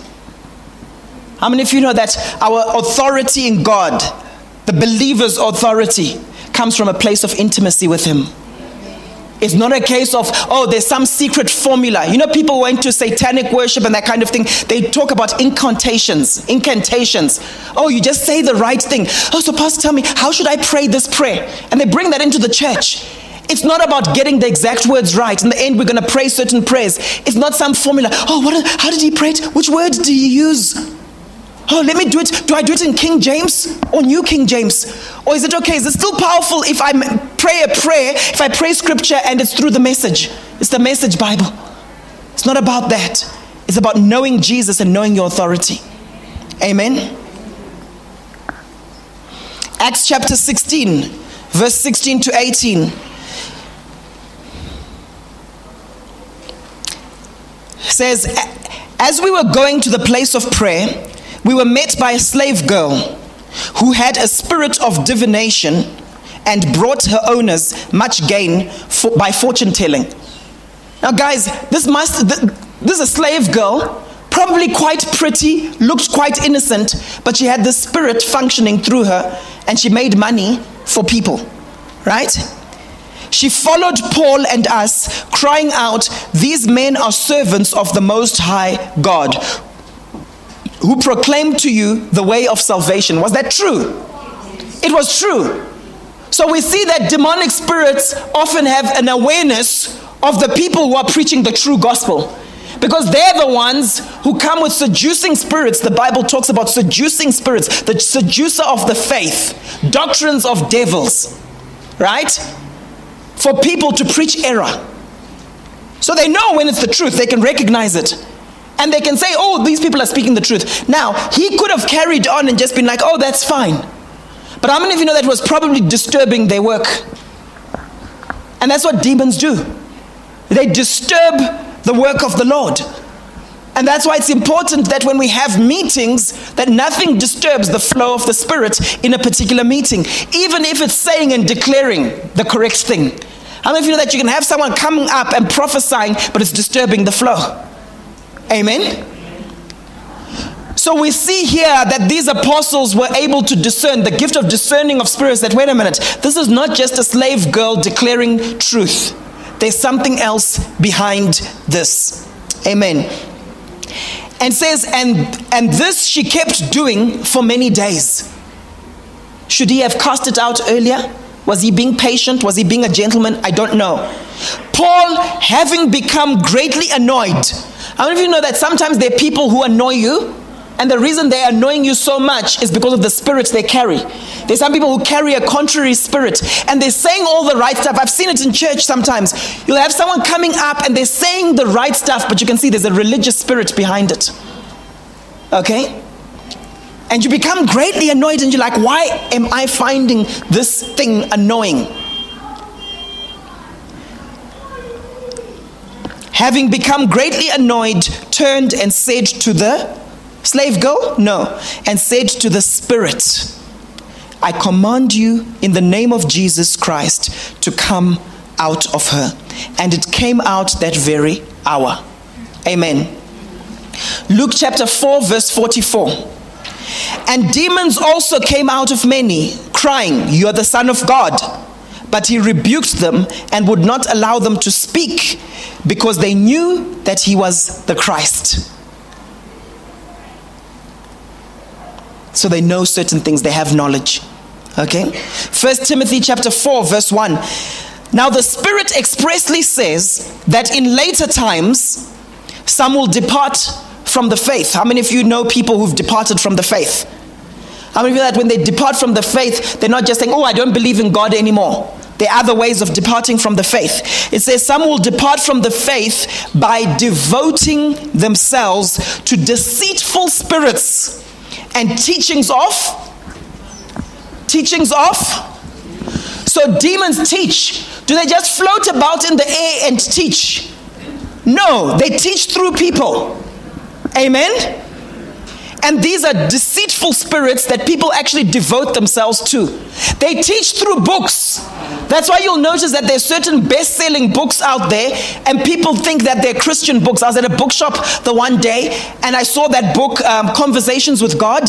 How many of you know that our authority in God, the believer's authority, comes from a place of intimacy with Him? It's not a case of, oh, there's some secret formula. You know, people went to satanic worship and that kind of thing. They talk about incantations, incantations. Oh, you just say the right thing. Oh, so Pastor, tell me, how should I pray this prayer? And they bring that into the church. It's not about getting the exact words right. In the end, we're going to pray certain prayers. It's not some formula. Oh, what? How did he pray? It? Which words do you use? Oh, let me do it. Do I do it in King James or New King James? Or is it okay? Is it still powerful if I pray a prayer, if I pray scripture and it's through the message? It's the message Bible. It's not about that. It's about knowing Jesus and knowing your authority. Amen. Acts chapter 16, verse 16 to 18. Says, As we were going to the place of prayer, we were met by a slave girl who had a spirit of divination and brought her owners much gain for, by fortune telling. Now, guys, this must this is a slave girl probably quite pretty, looked quite innocent, but she had the spirit functioning through her and she made money for people, right? She followed Paul and us, crying out, These men are servants of the Most High God, who proclaim to you the way of salvation. Was that true? It was true. So we see that demonic spirits often have an awareness of the people who are preaching the true gospel. Because they're the ones who come with seducing spirits. The Bible talks about seducing spirits, the seducer of the faith, doctrines of devils, right? For people to preach error. So they know when it's the truth, they can recognize it. And they can say, oh, these people are speaking the truth. Now, he could have carried on and just been like, oh, that's fine. But how many of you know that was probably disturbing their work? And that's what demons do. They disturb the work of the Lord. And that's why it's important that when we have meetings, that nothing disturbs the flow of the Spirit in a particular meeting, even if it's saying and declaring the correct thing. How many of you know that you can have someone coming up and prophesying, but it's disturbing the flow? Amen? So we see here that these apostles were able to discern the gift of discerning of spirits. That, wait a minute, this is not just a slave girl declaring truth. There's something else behind this. Amen. And says, and, and this she kept doing for many days. Should he have cast it out earlier? Was he being patient? Was he being a gentleman? I don't know. Paul, having become greatly annoyed. Many of you know that sometimes there are people who annoy you? And the reason they're annoying you so much is because of the spirits they carry. There's some people who carry a contrary spirit and they're saying all the right stuff. I've seen it in church sometimes. You'll have someone coming up and they're saying the right stuff, but you can see there's a religious spirit behind it. Okay? And you become greatly annoyed and you're like, why am I finding this thing annoying? Having become greatly annoyed, turned and said to the Slave girl? No. And said to the Spirit, I command you in the name of Jesus Christ to come out of her. And it came out that very hour. Amen. Luke chapter 4, verse 44. And demons also came out of many, crying, You are the Son of God. But he rebuked them and would not allow them to speak because they knew that he was the Christ. So they know certain things. They have knowledge. Okay? First timothy chapter 4 verse 1 now the spirit expressly says that in later times some will depart from the faith. How many of you know people who've departed from the faith? How many of you know that when they depart from the faith they're not just saying oh i don't believe in god anymore. There are other ways of departing from the faith. It says some will depart from the faith by devoting themselves to deceitful spirits and teachings of teachings of so demons teach. Do they just float about in the air and teach? No they teach through people. Amen and these are deceitful spirits that people actually devote themselves to. They teach through books. That's why you'll notice that there's certain best-selling books out there, and people think that they're Christian books. I was at a bookshop the one day, and I saw that book, um, Conversations with God,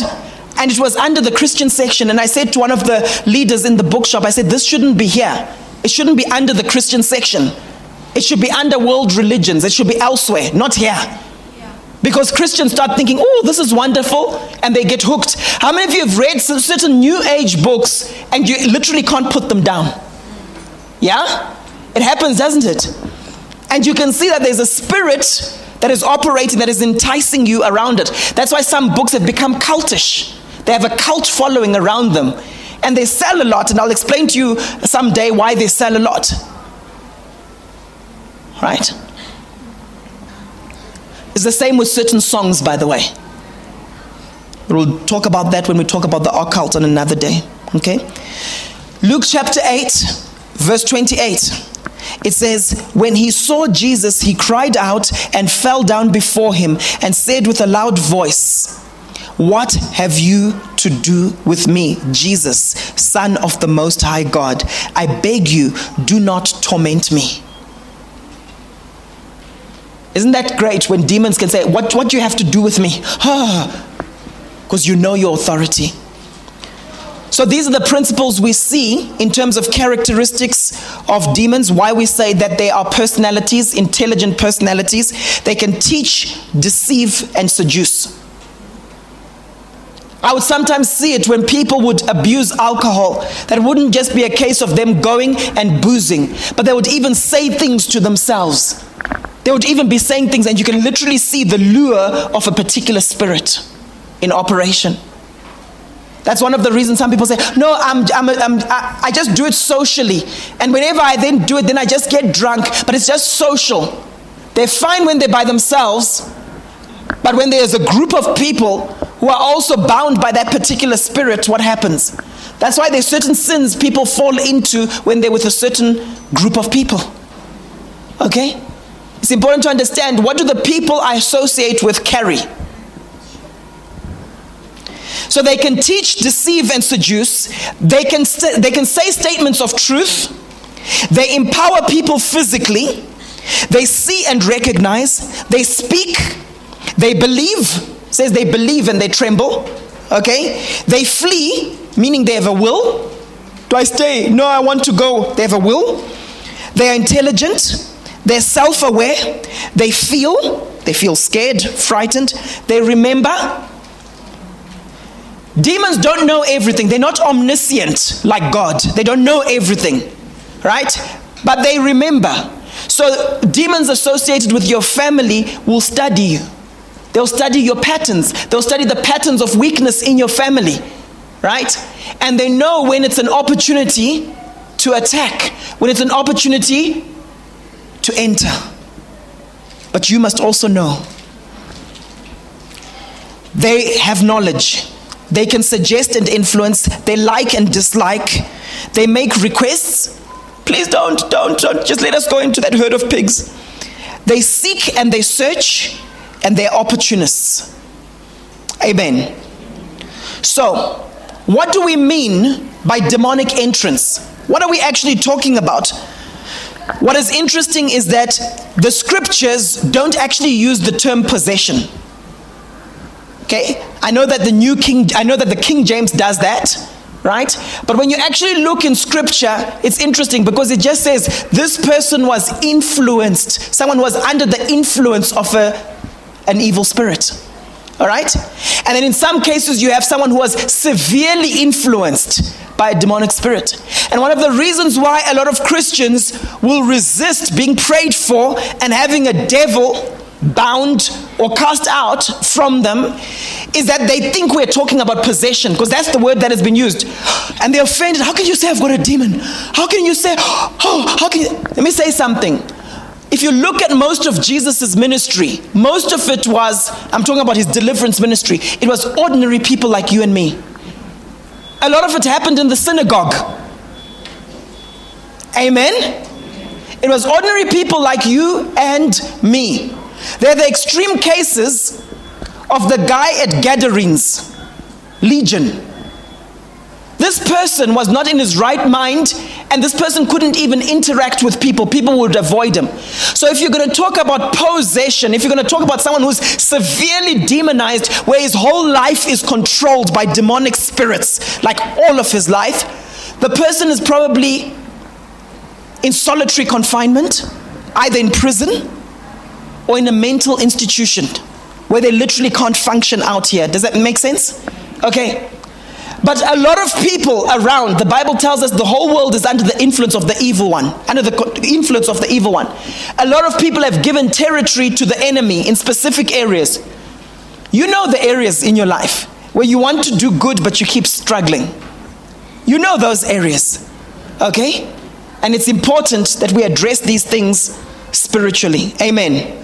and it was under the Christian section. And I said to one of the leaders in the bookshop, I said, this shouldn't be here. It shouldn't be under the Christian section. It should be under world religions. It should be elsewhere, not here. Because Christians start thinking, oh, this is wonderful, and they get hooked. How many of you have read certain new age books and you literally can't put them down? Yeah? It happens, doesn't it? And you can see that there's a spirit that is operating, that is enticing you around it. That's why some books have become cultish. They have a cult following around them. And they sell a lot, and I'll explain to you someday why they sell a lot. Right? It's the same with certain songs, by the way. We'll talk about that when we talk about the occult on another day. Okay? Luke chapter 8, verse 28. It says, When he saw Jesus, he cried out and fell down before him and said with a loud voice, What have you to do with me, Jesus, Son of the Most High God? I beg you, do not torment me. Isn't that great when demons can say, What, what do you have to do with me? Because you know your authority. So these are the principles we see in terms of characteristics of demons, why we say that they are personalities, intelligent personalities. They can teach, deceive, and seduce. I would sometimes see it when people would abuse alcohol. That wouldn't just be a case of them going and boozing, but they would even say things to themselves. They would even be saying things, and you can literally see the lure of a particular spirit in operation. That's one of the reasons some people say, No, I'm, I'm, I'm, I just do it socially. And whenever I then do it, then I just get drunk. But it's just social. They're fine when they're by themselves. But when there's a group of people who are also bound by that particular spirit, what happens? That's why there's certain sins people fall into when they're with a certain group of people. Okay? It's important to understand what do the people I associate with carry? So they can teach, deceive, and seduce. They can, st- they can say statements of truth. They empower people physically. They see and recognize. They speak. They believe. Says they believe and they tremble. Okay? They flee, meaning they have a will. Do I stay? No, I want to go. They have a will. They are intelligent. They're self aware. They feel. They feel scared, frightened. They remember. Demons don't know everything. They're not omniscient like God. They don't know everything, right? But they remember. So, demons associated with your family will study you. They'll study your patterns. They'll study the patterns of weakness in your family, right? And they know when it's an opportunity to attack, when it's an opportunity to enter. But you must also know they have knowledge. They can suggest and influence. They like and dislike. They make requests. Please don't, don't, don't. Just let us go into that herd of pigs. They seek and they search, and they're opportunists. Amen. So, what do we mean by demonic entrance? What are we actually talking about? What is interesting is that the scriptures don't actually use the term possession. Okay? I know that the New King, I know that the King James does that, right? But when you actually look in scripture, it's interesting because it just says this person was influenced. Someone was under the influence of a, an evil spirit. All right? And then in some cases, you have someone who was severely influenced by a demonic spirit. And one of the reasons why a lot of Christians will resist being prayed for and having a devil bound or cast out from them is that they think we're talking about possession because that's the word that has been used. And they're offended. How can you say i've got a demon? How can you say oh how can you let me say something. If you look at most of jesus' ministry most of it was i'm talking about his deliverance ministry it was ordinary people like you and me a lot of it happened in the synagogue. Amen? It was ordinary people like you and me. They're the extreme cases of the guy at Gadarenes, Legion. This person was not in his right mind, and this person couldn't even interact with people. People would avoid him. So, if you're going to talk about possession, if you're going to talk about someone who's severely demonized, where his whole life is controlled by demonic spirits, like all of his life, the person is probably in solitary confinement, either in prison or in a mental institution where they literally can't function out here. Does that make sense? Okay. But a lot of people around, the Bible tells us the whole world is under the influence of the evil one, under the influence of the evil one. A lot of people have given territory to the enemy in specific areas. You know the areas in your life where you want to do good but you keep struggling. You know those areas. Okay? And it's important that we address these things spiritually. Amen.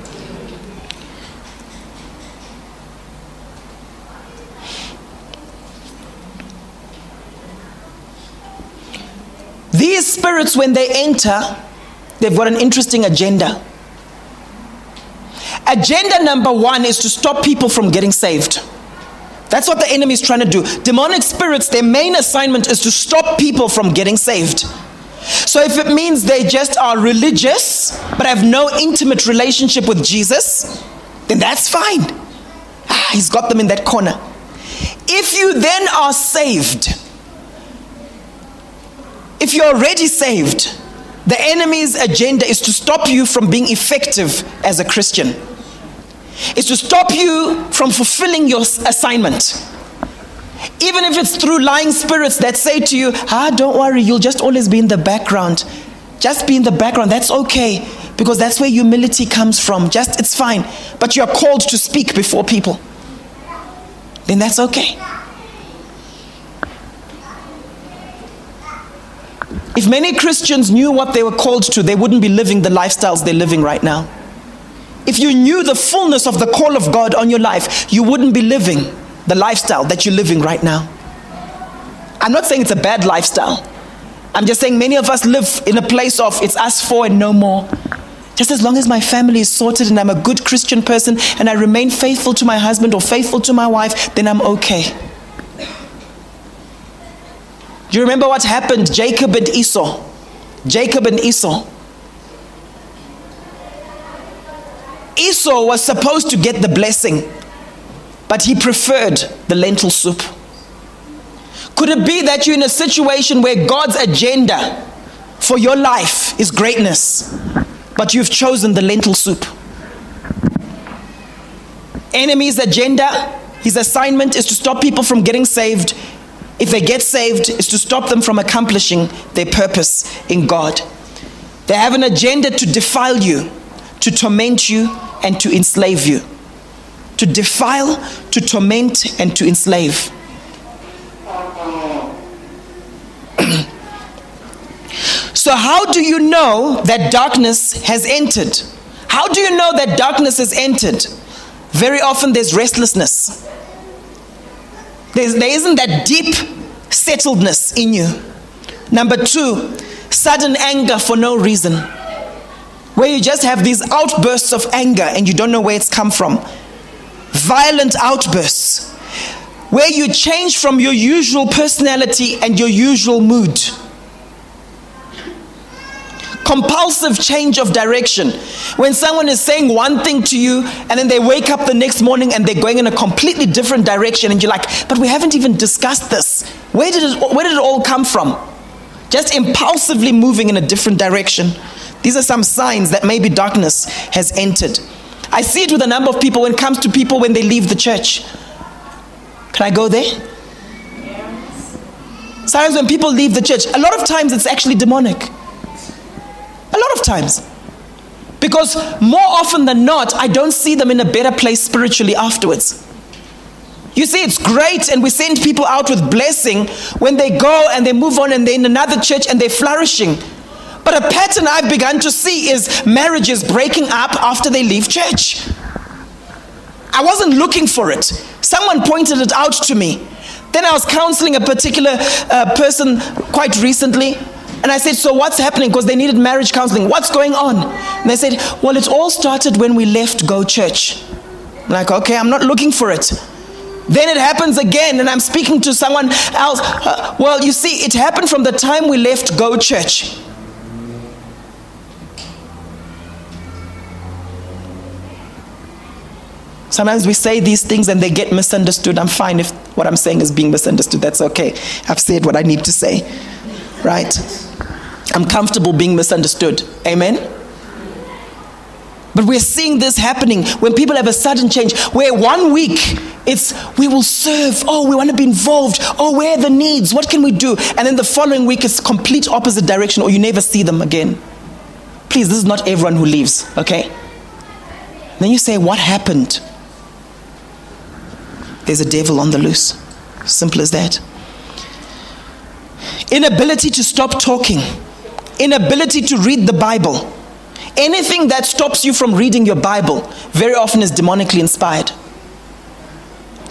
These spirits, when they enter, they've got an interesting agenda. Agenda number one is to stop people from getting saved. That's what the enemy is trying to do. Demonic spirits, their main assignment is to stop people from getting saved. So if it means they just are religious but have no intimate relationship with Jesus, then that's fine. Ah, he's got them in that corner. If you then are saved, if you're already saved, the enemy's agenda is to stop you from being effective as a Christian. It's to stop you from fulfilling your assignment. Even if it's through lying spirits that say to you, ah, don't worry, you'll just always be in the background. Just be in the background. That's okay because that's where humility comes from. Just, it's fine. But you're called to speak before people. Then that's okay. If many Christians knew what they were called to, they wouldn't be living the lifestyles they're living right now. If you knew the fullness of the call of God on your life, you wouldn't be living the lifestyle that you're living right now. I'm not saying it's a bad lifestyle. I'm just saying many of us live in a place of it's us four and no more. Just as long as my family is sorted and I'm a good Christian person and I remain faithful to my husband or faithful to my wife, then I'm okay. Do you remember what happened? Jacob and Esau. Jacob and Esau. Esau was supposed to get the blessing, but he preferred the lentil soup. Could it be that you're in a situation where God's agenda for your life is greatness, but you've chosen the lentil soup? Enemy's agenda, his assignment is to stop people from getting saved. If they get saved, is to stop them from accomplishing their purpose in God. They have an agenda to defile you, to torment you, and to enslave you. To defile, to torment, and to enslave. so, how do you know that darkness has entered? How do you know that darkness has entered? Very often there's restlessness. There's, there isn't that deep settledness in you. Number two, sudden anger for no reason where you just have these outbursts of anger and you don't know where it's come from. Violent outbursts, where you change from your usual personality and your usual mood. Compulsive change of direction. When someone is saying one thing to you and then they wake up the next morning and they're going in a completely different direction and you're like, but we haven't even discussed this. Where did it, where did it all come from? Just impulsively moving in a different direction. These are some signs that maybe darkness has entered. I see it with a number of people when it comes to people when they leave the church. Can I go there? Sometimes when people leave the church, a lot of times it's actually demonic. A lot of times. Because more often than not, I don't see them in a better place spiritually afterwards. You see, it's great, and we send people out with blessing when they go and they move on and they're in another church and they're flourishing. But a pattern I've begun to see is marriages breaking up after they leave church. I wasn't looking for it. Someone pointed it out to me. Then I was counseling a particular uh, person quite recently. And I said, So what's happening? Because they needed marriage counseling. What's going on? And they said, Well, it all started when we left Go Church. I'm like, okay, I'm not looking for it. Then it happens again, and I'm speaking to someone else. Uh, well, you see, it happened from the time we left Go Church. Sometimes we say these things and they get misunderstood. I'm fine if what I'm saying is being misunderstood. That's okay. I've said what I need to say. Right? I'm comfortable being misunderstood. Amen? But we're seeing this happening when people have a sudden change where one week it's we will serve, oh, we want to be involved, oh, where are the needs, what can we do? And then the following week it's complete opposite direction or you never see them again. Please, this is not everyone who leaves, okay? Then you say, what happened? there's a devil on the loose. Simple as that. Inability to stop talking, inability to read the Bible. Anything that stops you from reading your Bible very often is demonically inspired.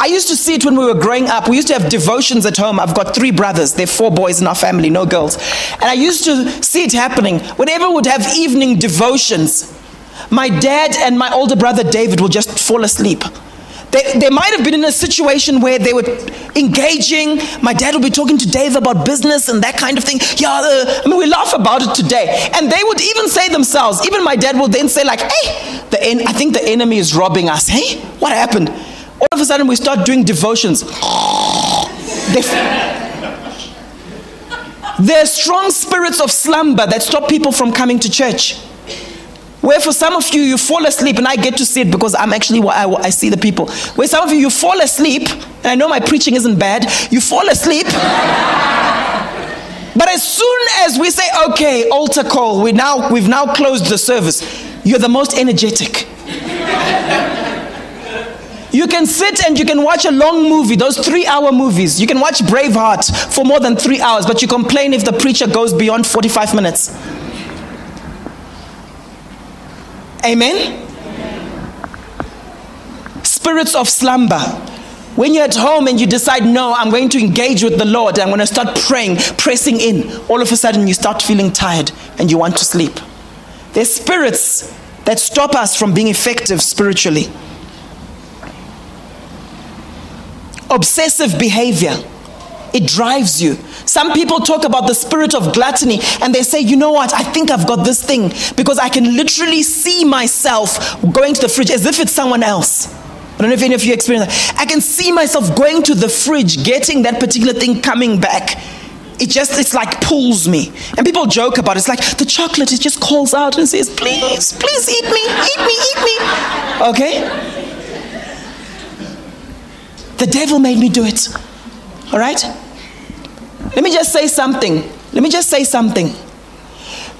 I used to see it when we were growing up. We used to have devotions at home. I've got three brothers. There are four boys in our family, no girls. And I used to see it happening. Whenever we would have evening devotions, my dad and my older brother David will just fall asleep They, they might have been in a situation where they were engaging. My dad would be talking to Dave about business and that kind of thing. Yeah, uh, I mean, we laugh about it today. And they would even say themselves, even my dad would then say, like, hey, the en- I think the enemy is robbing us. Hey, what happened? All of a sudden, we start doing devotions. There are strong spirits of slumber that stop people from coming to church. Where for some of you, you fall asleep, and I get to see it because I'm actually I, I see the people. Where some of you, you fall asleep, and I know my preaching isn't bad, you fall asleep. but as soon as we say, okay, altar call, we now, we've now closed the service, you're the most energetic. You can sit and you can watch a long movie, those three hour movies. You can watch Braveheart for more than three hours, but you complain if the preacher goes beyond 45 minutes. Amen? Spirits of slumber. When you're at home and you decide, no, I'm going to engage with the Lord, I'm going to start praying, pressing in, all of a sudden you start feeling tired and you want to sleep. There's spirits that stop us from being effective spiritually. Obsessive behavior. It drives you. Some people talk about the spirit of gluttony and they say, you know what, I think I've got this thing because I can literally see myself going to the fridge as if it's someone else. I don't know if any of you experience that. I can see myself going to the fridge, getting that particular thing coming back. It just, it's like pulls me. And people joke about it. It's like the chocolate, it just calls out and says, please, please eat me, eat me, eat me. Okay? The devil made me do it. All right? Let me just say something. Let me just say something.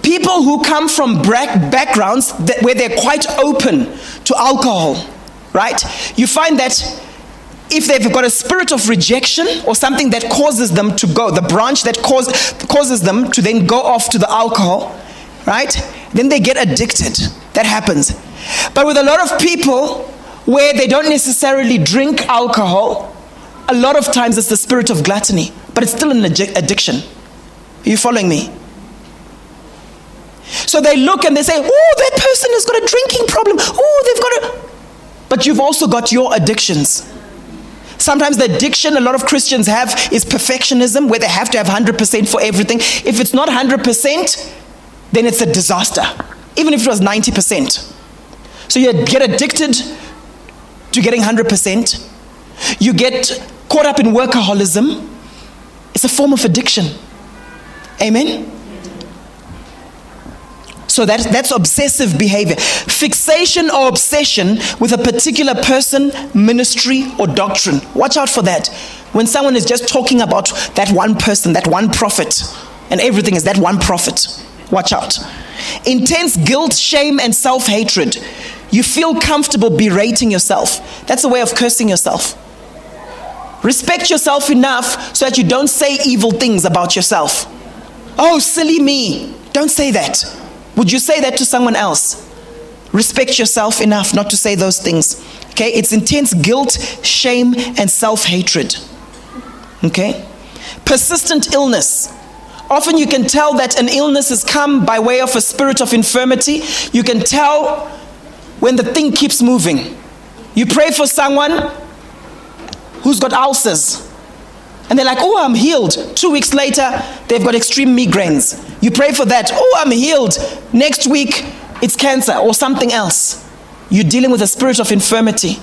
People who come from backgrounds that, where they're quite open to alcohol, right? You find that if they've got a spirit of rejection or something that causes them to go, the branch that cause, causes them to then go off to the alcohol, right? Then they get addicted. That happens. But with a lot of people where they don't necessarily drink alcohol, a lot of times it's the spirit of gluttony, but it's still an addiction. Are you following me? So they look and they say, oh, that person has got a drinking problem. Oh, they've got a. But you've also got your addictions. Sometimes the addiction a lot of Christians have is perfectionism, where they have to have 100% for everything. If it's not 100%, then it's a disaster, even if it was 90%. So you get addicted to getting 100%. You get caught up in workaholism. It's a form of addiction. Amen? So that, that's obsessive behavior. Fixation or obsession with a particular person, ministry, or doctrine. Watch out for that. When someone is just talking about that one person, that one prophet, and everything is that one prophet. Watch out. Intense guilt, shame, and self hatred. You feel comfortable berating yourself. That's a way of cursing yourself. Respect yourself enough so that you don't say evil things about yourself. Oh, silly me. Don't say that. Would you say that to someone else? Respect yourself enough not to say those things. Okay? It's intense guilt, shame, and self hatred. Okay? Persistent illness. Often you can tell that an illness has come by way of a spirit of infirmity. You can tell when the thing keeps moving. You pray for someone who's got ulcers. And they're like, oh, I'm healed. Two weeks later, they've got extreme migraines. You pray for that. Oh, I'm healed. Next week, it's cancer or something else. You're dealing with a spirit of infirmity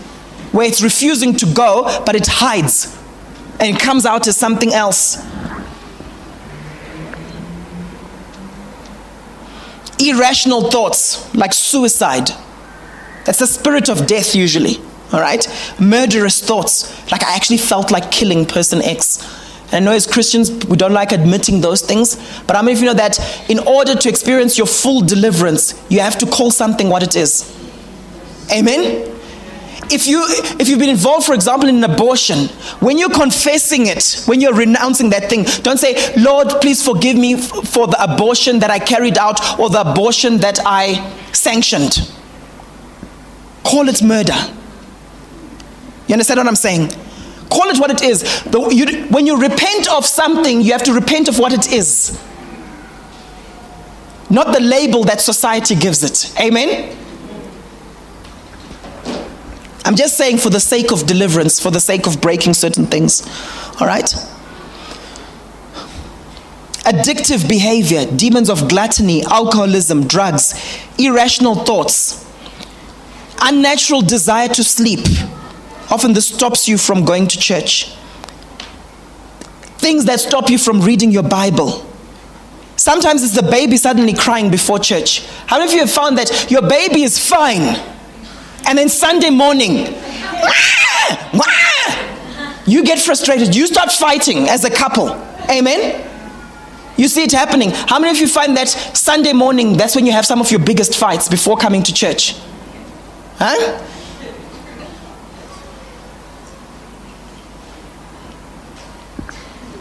where it's refusing to go, but it hides and it comes out as something else. Irrational thoughts like suicide that's the spirit of death, usually. All right? Murderous thoughts. Like, I actually felt like killing person X. And I know as Christians, we don't like admitting those things, but how many of you know that in order to experience your full deliverance, you have to call something what it is? Amen? If, you, if you've been involved, for example, in an abortion, when you're confessing it, when you're renouncing that thing, don't say, Lord, please forgive me for the abortion that I carried out or the abortion that I sanctioned. Call it murder. You understand what I'm saying? Call it what it is. You, when you repent of something, you have to repent of what it is, not the label that society gives it. Amen? I'm just saying for the sake of deliverance, for the sake of breaking certain things. All right? Addictive behavior, demons of gluttony, alcoholism, drugs, irrational thoughts, unnatural desire to sleep. Often this stops you from going to church. Things that stop you from reading your Bible. Sometimes it's the baby suddenly crying before church. How many of you have found that your baby is fine? And then Sunday morning, you get frustrated. You start fighting as a couple. Amen? You see it happening. How many of you find that Sunday morning, that's when you have some of your biggest fights before coming to church? Huh?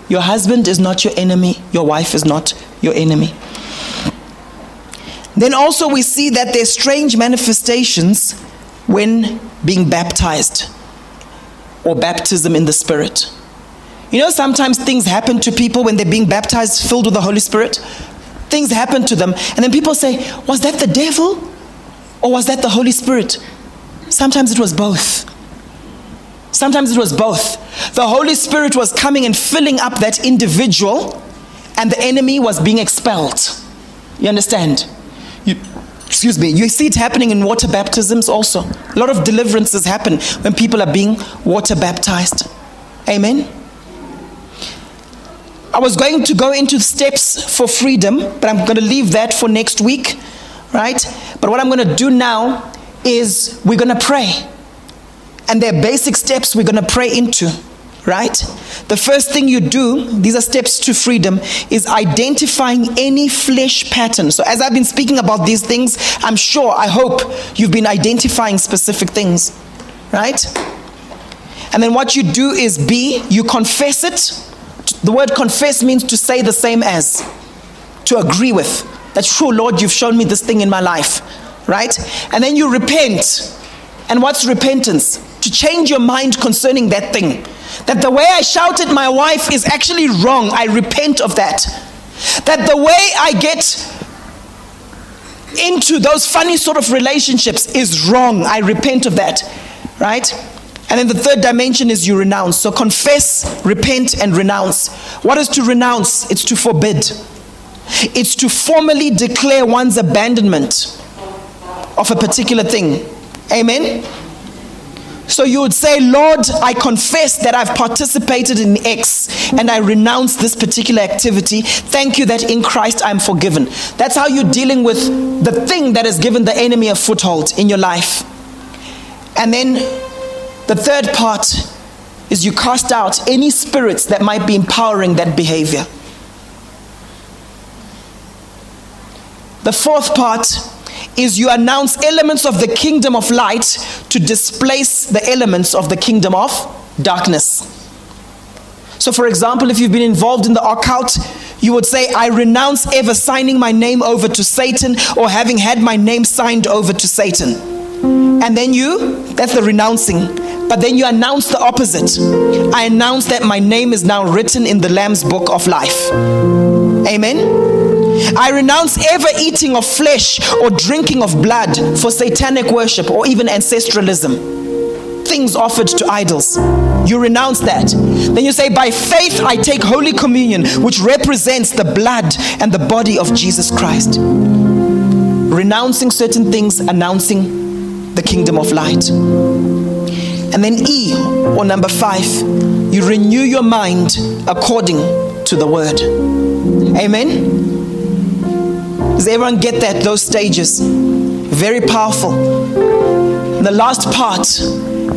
Your husband is not your enemy, your wife is not your enemy. Then also, we see that there's strange manifestations when being baptized or baptism in the Spirit. You know, sometimes things happen to people when they're being baptized, filled with the Holy Spirit. Things happen to them, and then people say, Was that the devil? Or was that the Holy Spirit? Sometimes it was both. Sometimes it was both. The Holy Spirit was coming and filling up that individual, and the enemy was being expelled. You understand? You, excuse me, you see it happening in water baptisms also. A lot of deliverances happen when people are being water baptized. Amen. I was going to go into steps for freedom, but I'm going to leave that for next week, right? But what I'm going to do now is we're going to pray. And there are basic steps we're going to pray into, right? The first thing you do, these are steps to freedom, is identifying any flesh pattern. So, as I've been speaking about these things, I'm sure, I hope you've been identifying specific things, right? And then what you do is B, you confess it. The word confess means to say the same as, to agree with. That's true, Lord, you've shown me this thing in my life, right? And then you repent. And what's repentance? To change your mind concerning that thing. That the way I shouted my wife is actually wrong. I repent of that. That the way I get into those funny sort of relationships is wrong. I repent of that. Right? And then the third dimension is you renounce. So confess, repent, and renounce. What is to renounce? It's to forbid. It's to formally declare one's abandonment of a particular thing. Amen? So you would say, Lord, I confess that I've participated in X and I renounce this particular activity. Thank you that in Christ I'm forgiven. That's how you're dealing with the thing that has given the enemy a foothold in your life. And then the third part is you cast out any spirits that might be empowering that behavior. The fourth part is you announce elements of the kingdom of light to displace the elements of the kingdom of darkness. So, for example, if you've been involved in the occult, you would say, I renounce ever signing my name over to Satan or having had my name signed over to Satan. And then you, that's the renouncing. But then you announce the opposite. I announce that my name is now written in the Lamb's book of life. Amen. I renounce ever eating of flesh or drinking of blood for satanic worship or even ancestralism. Things offered to idols. You renounce that. Then you say, By faith I take Holy Communion, which represents the blood and the body of Jesus Christ. Renouncing certain things, announcing the kingdom of light. And then E, or number five, you renew your mind according to the word. Amen. Does everyone get that? Those stages. Very powerful. The last part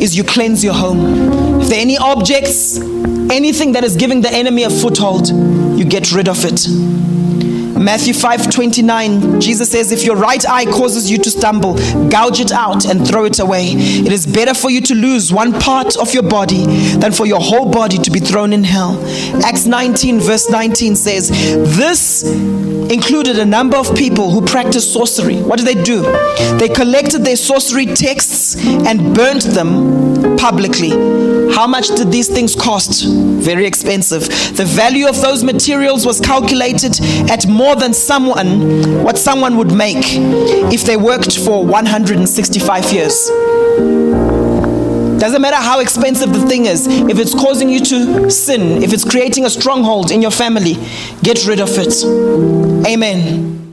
is you cleanse your home. If there are any objects, anything that is giving the enemy a foothold, you get rid of it. Matthew 5 29, Jesus says, If your right eye causes you to stumble, gouge it out and throw it away. It is better for you to lose one part of your body than for your whole body to be thrown in hell. Acts 19, verse 19 says, This included a number of people who practiced sorcery. What did they do? They collected their sorcery texts and burnt them publicly. How much did these things cost? Very expensive. The value of those materials was calculated at more than someone what someone would make if they worked for 165 years. Doesn't matter how expensive the thing is, if it's causing you to sin, if it's creating a stronghold in your family, get rid of it. Amen.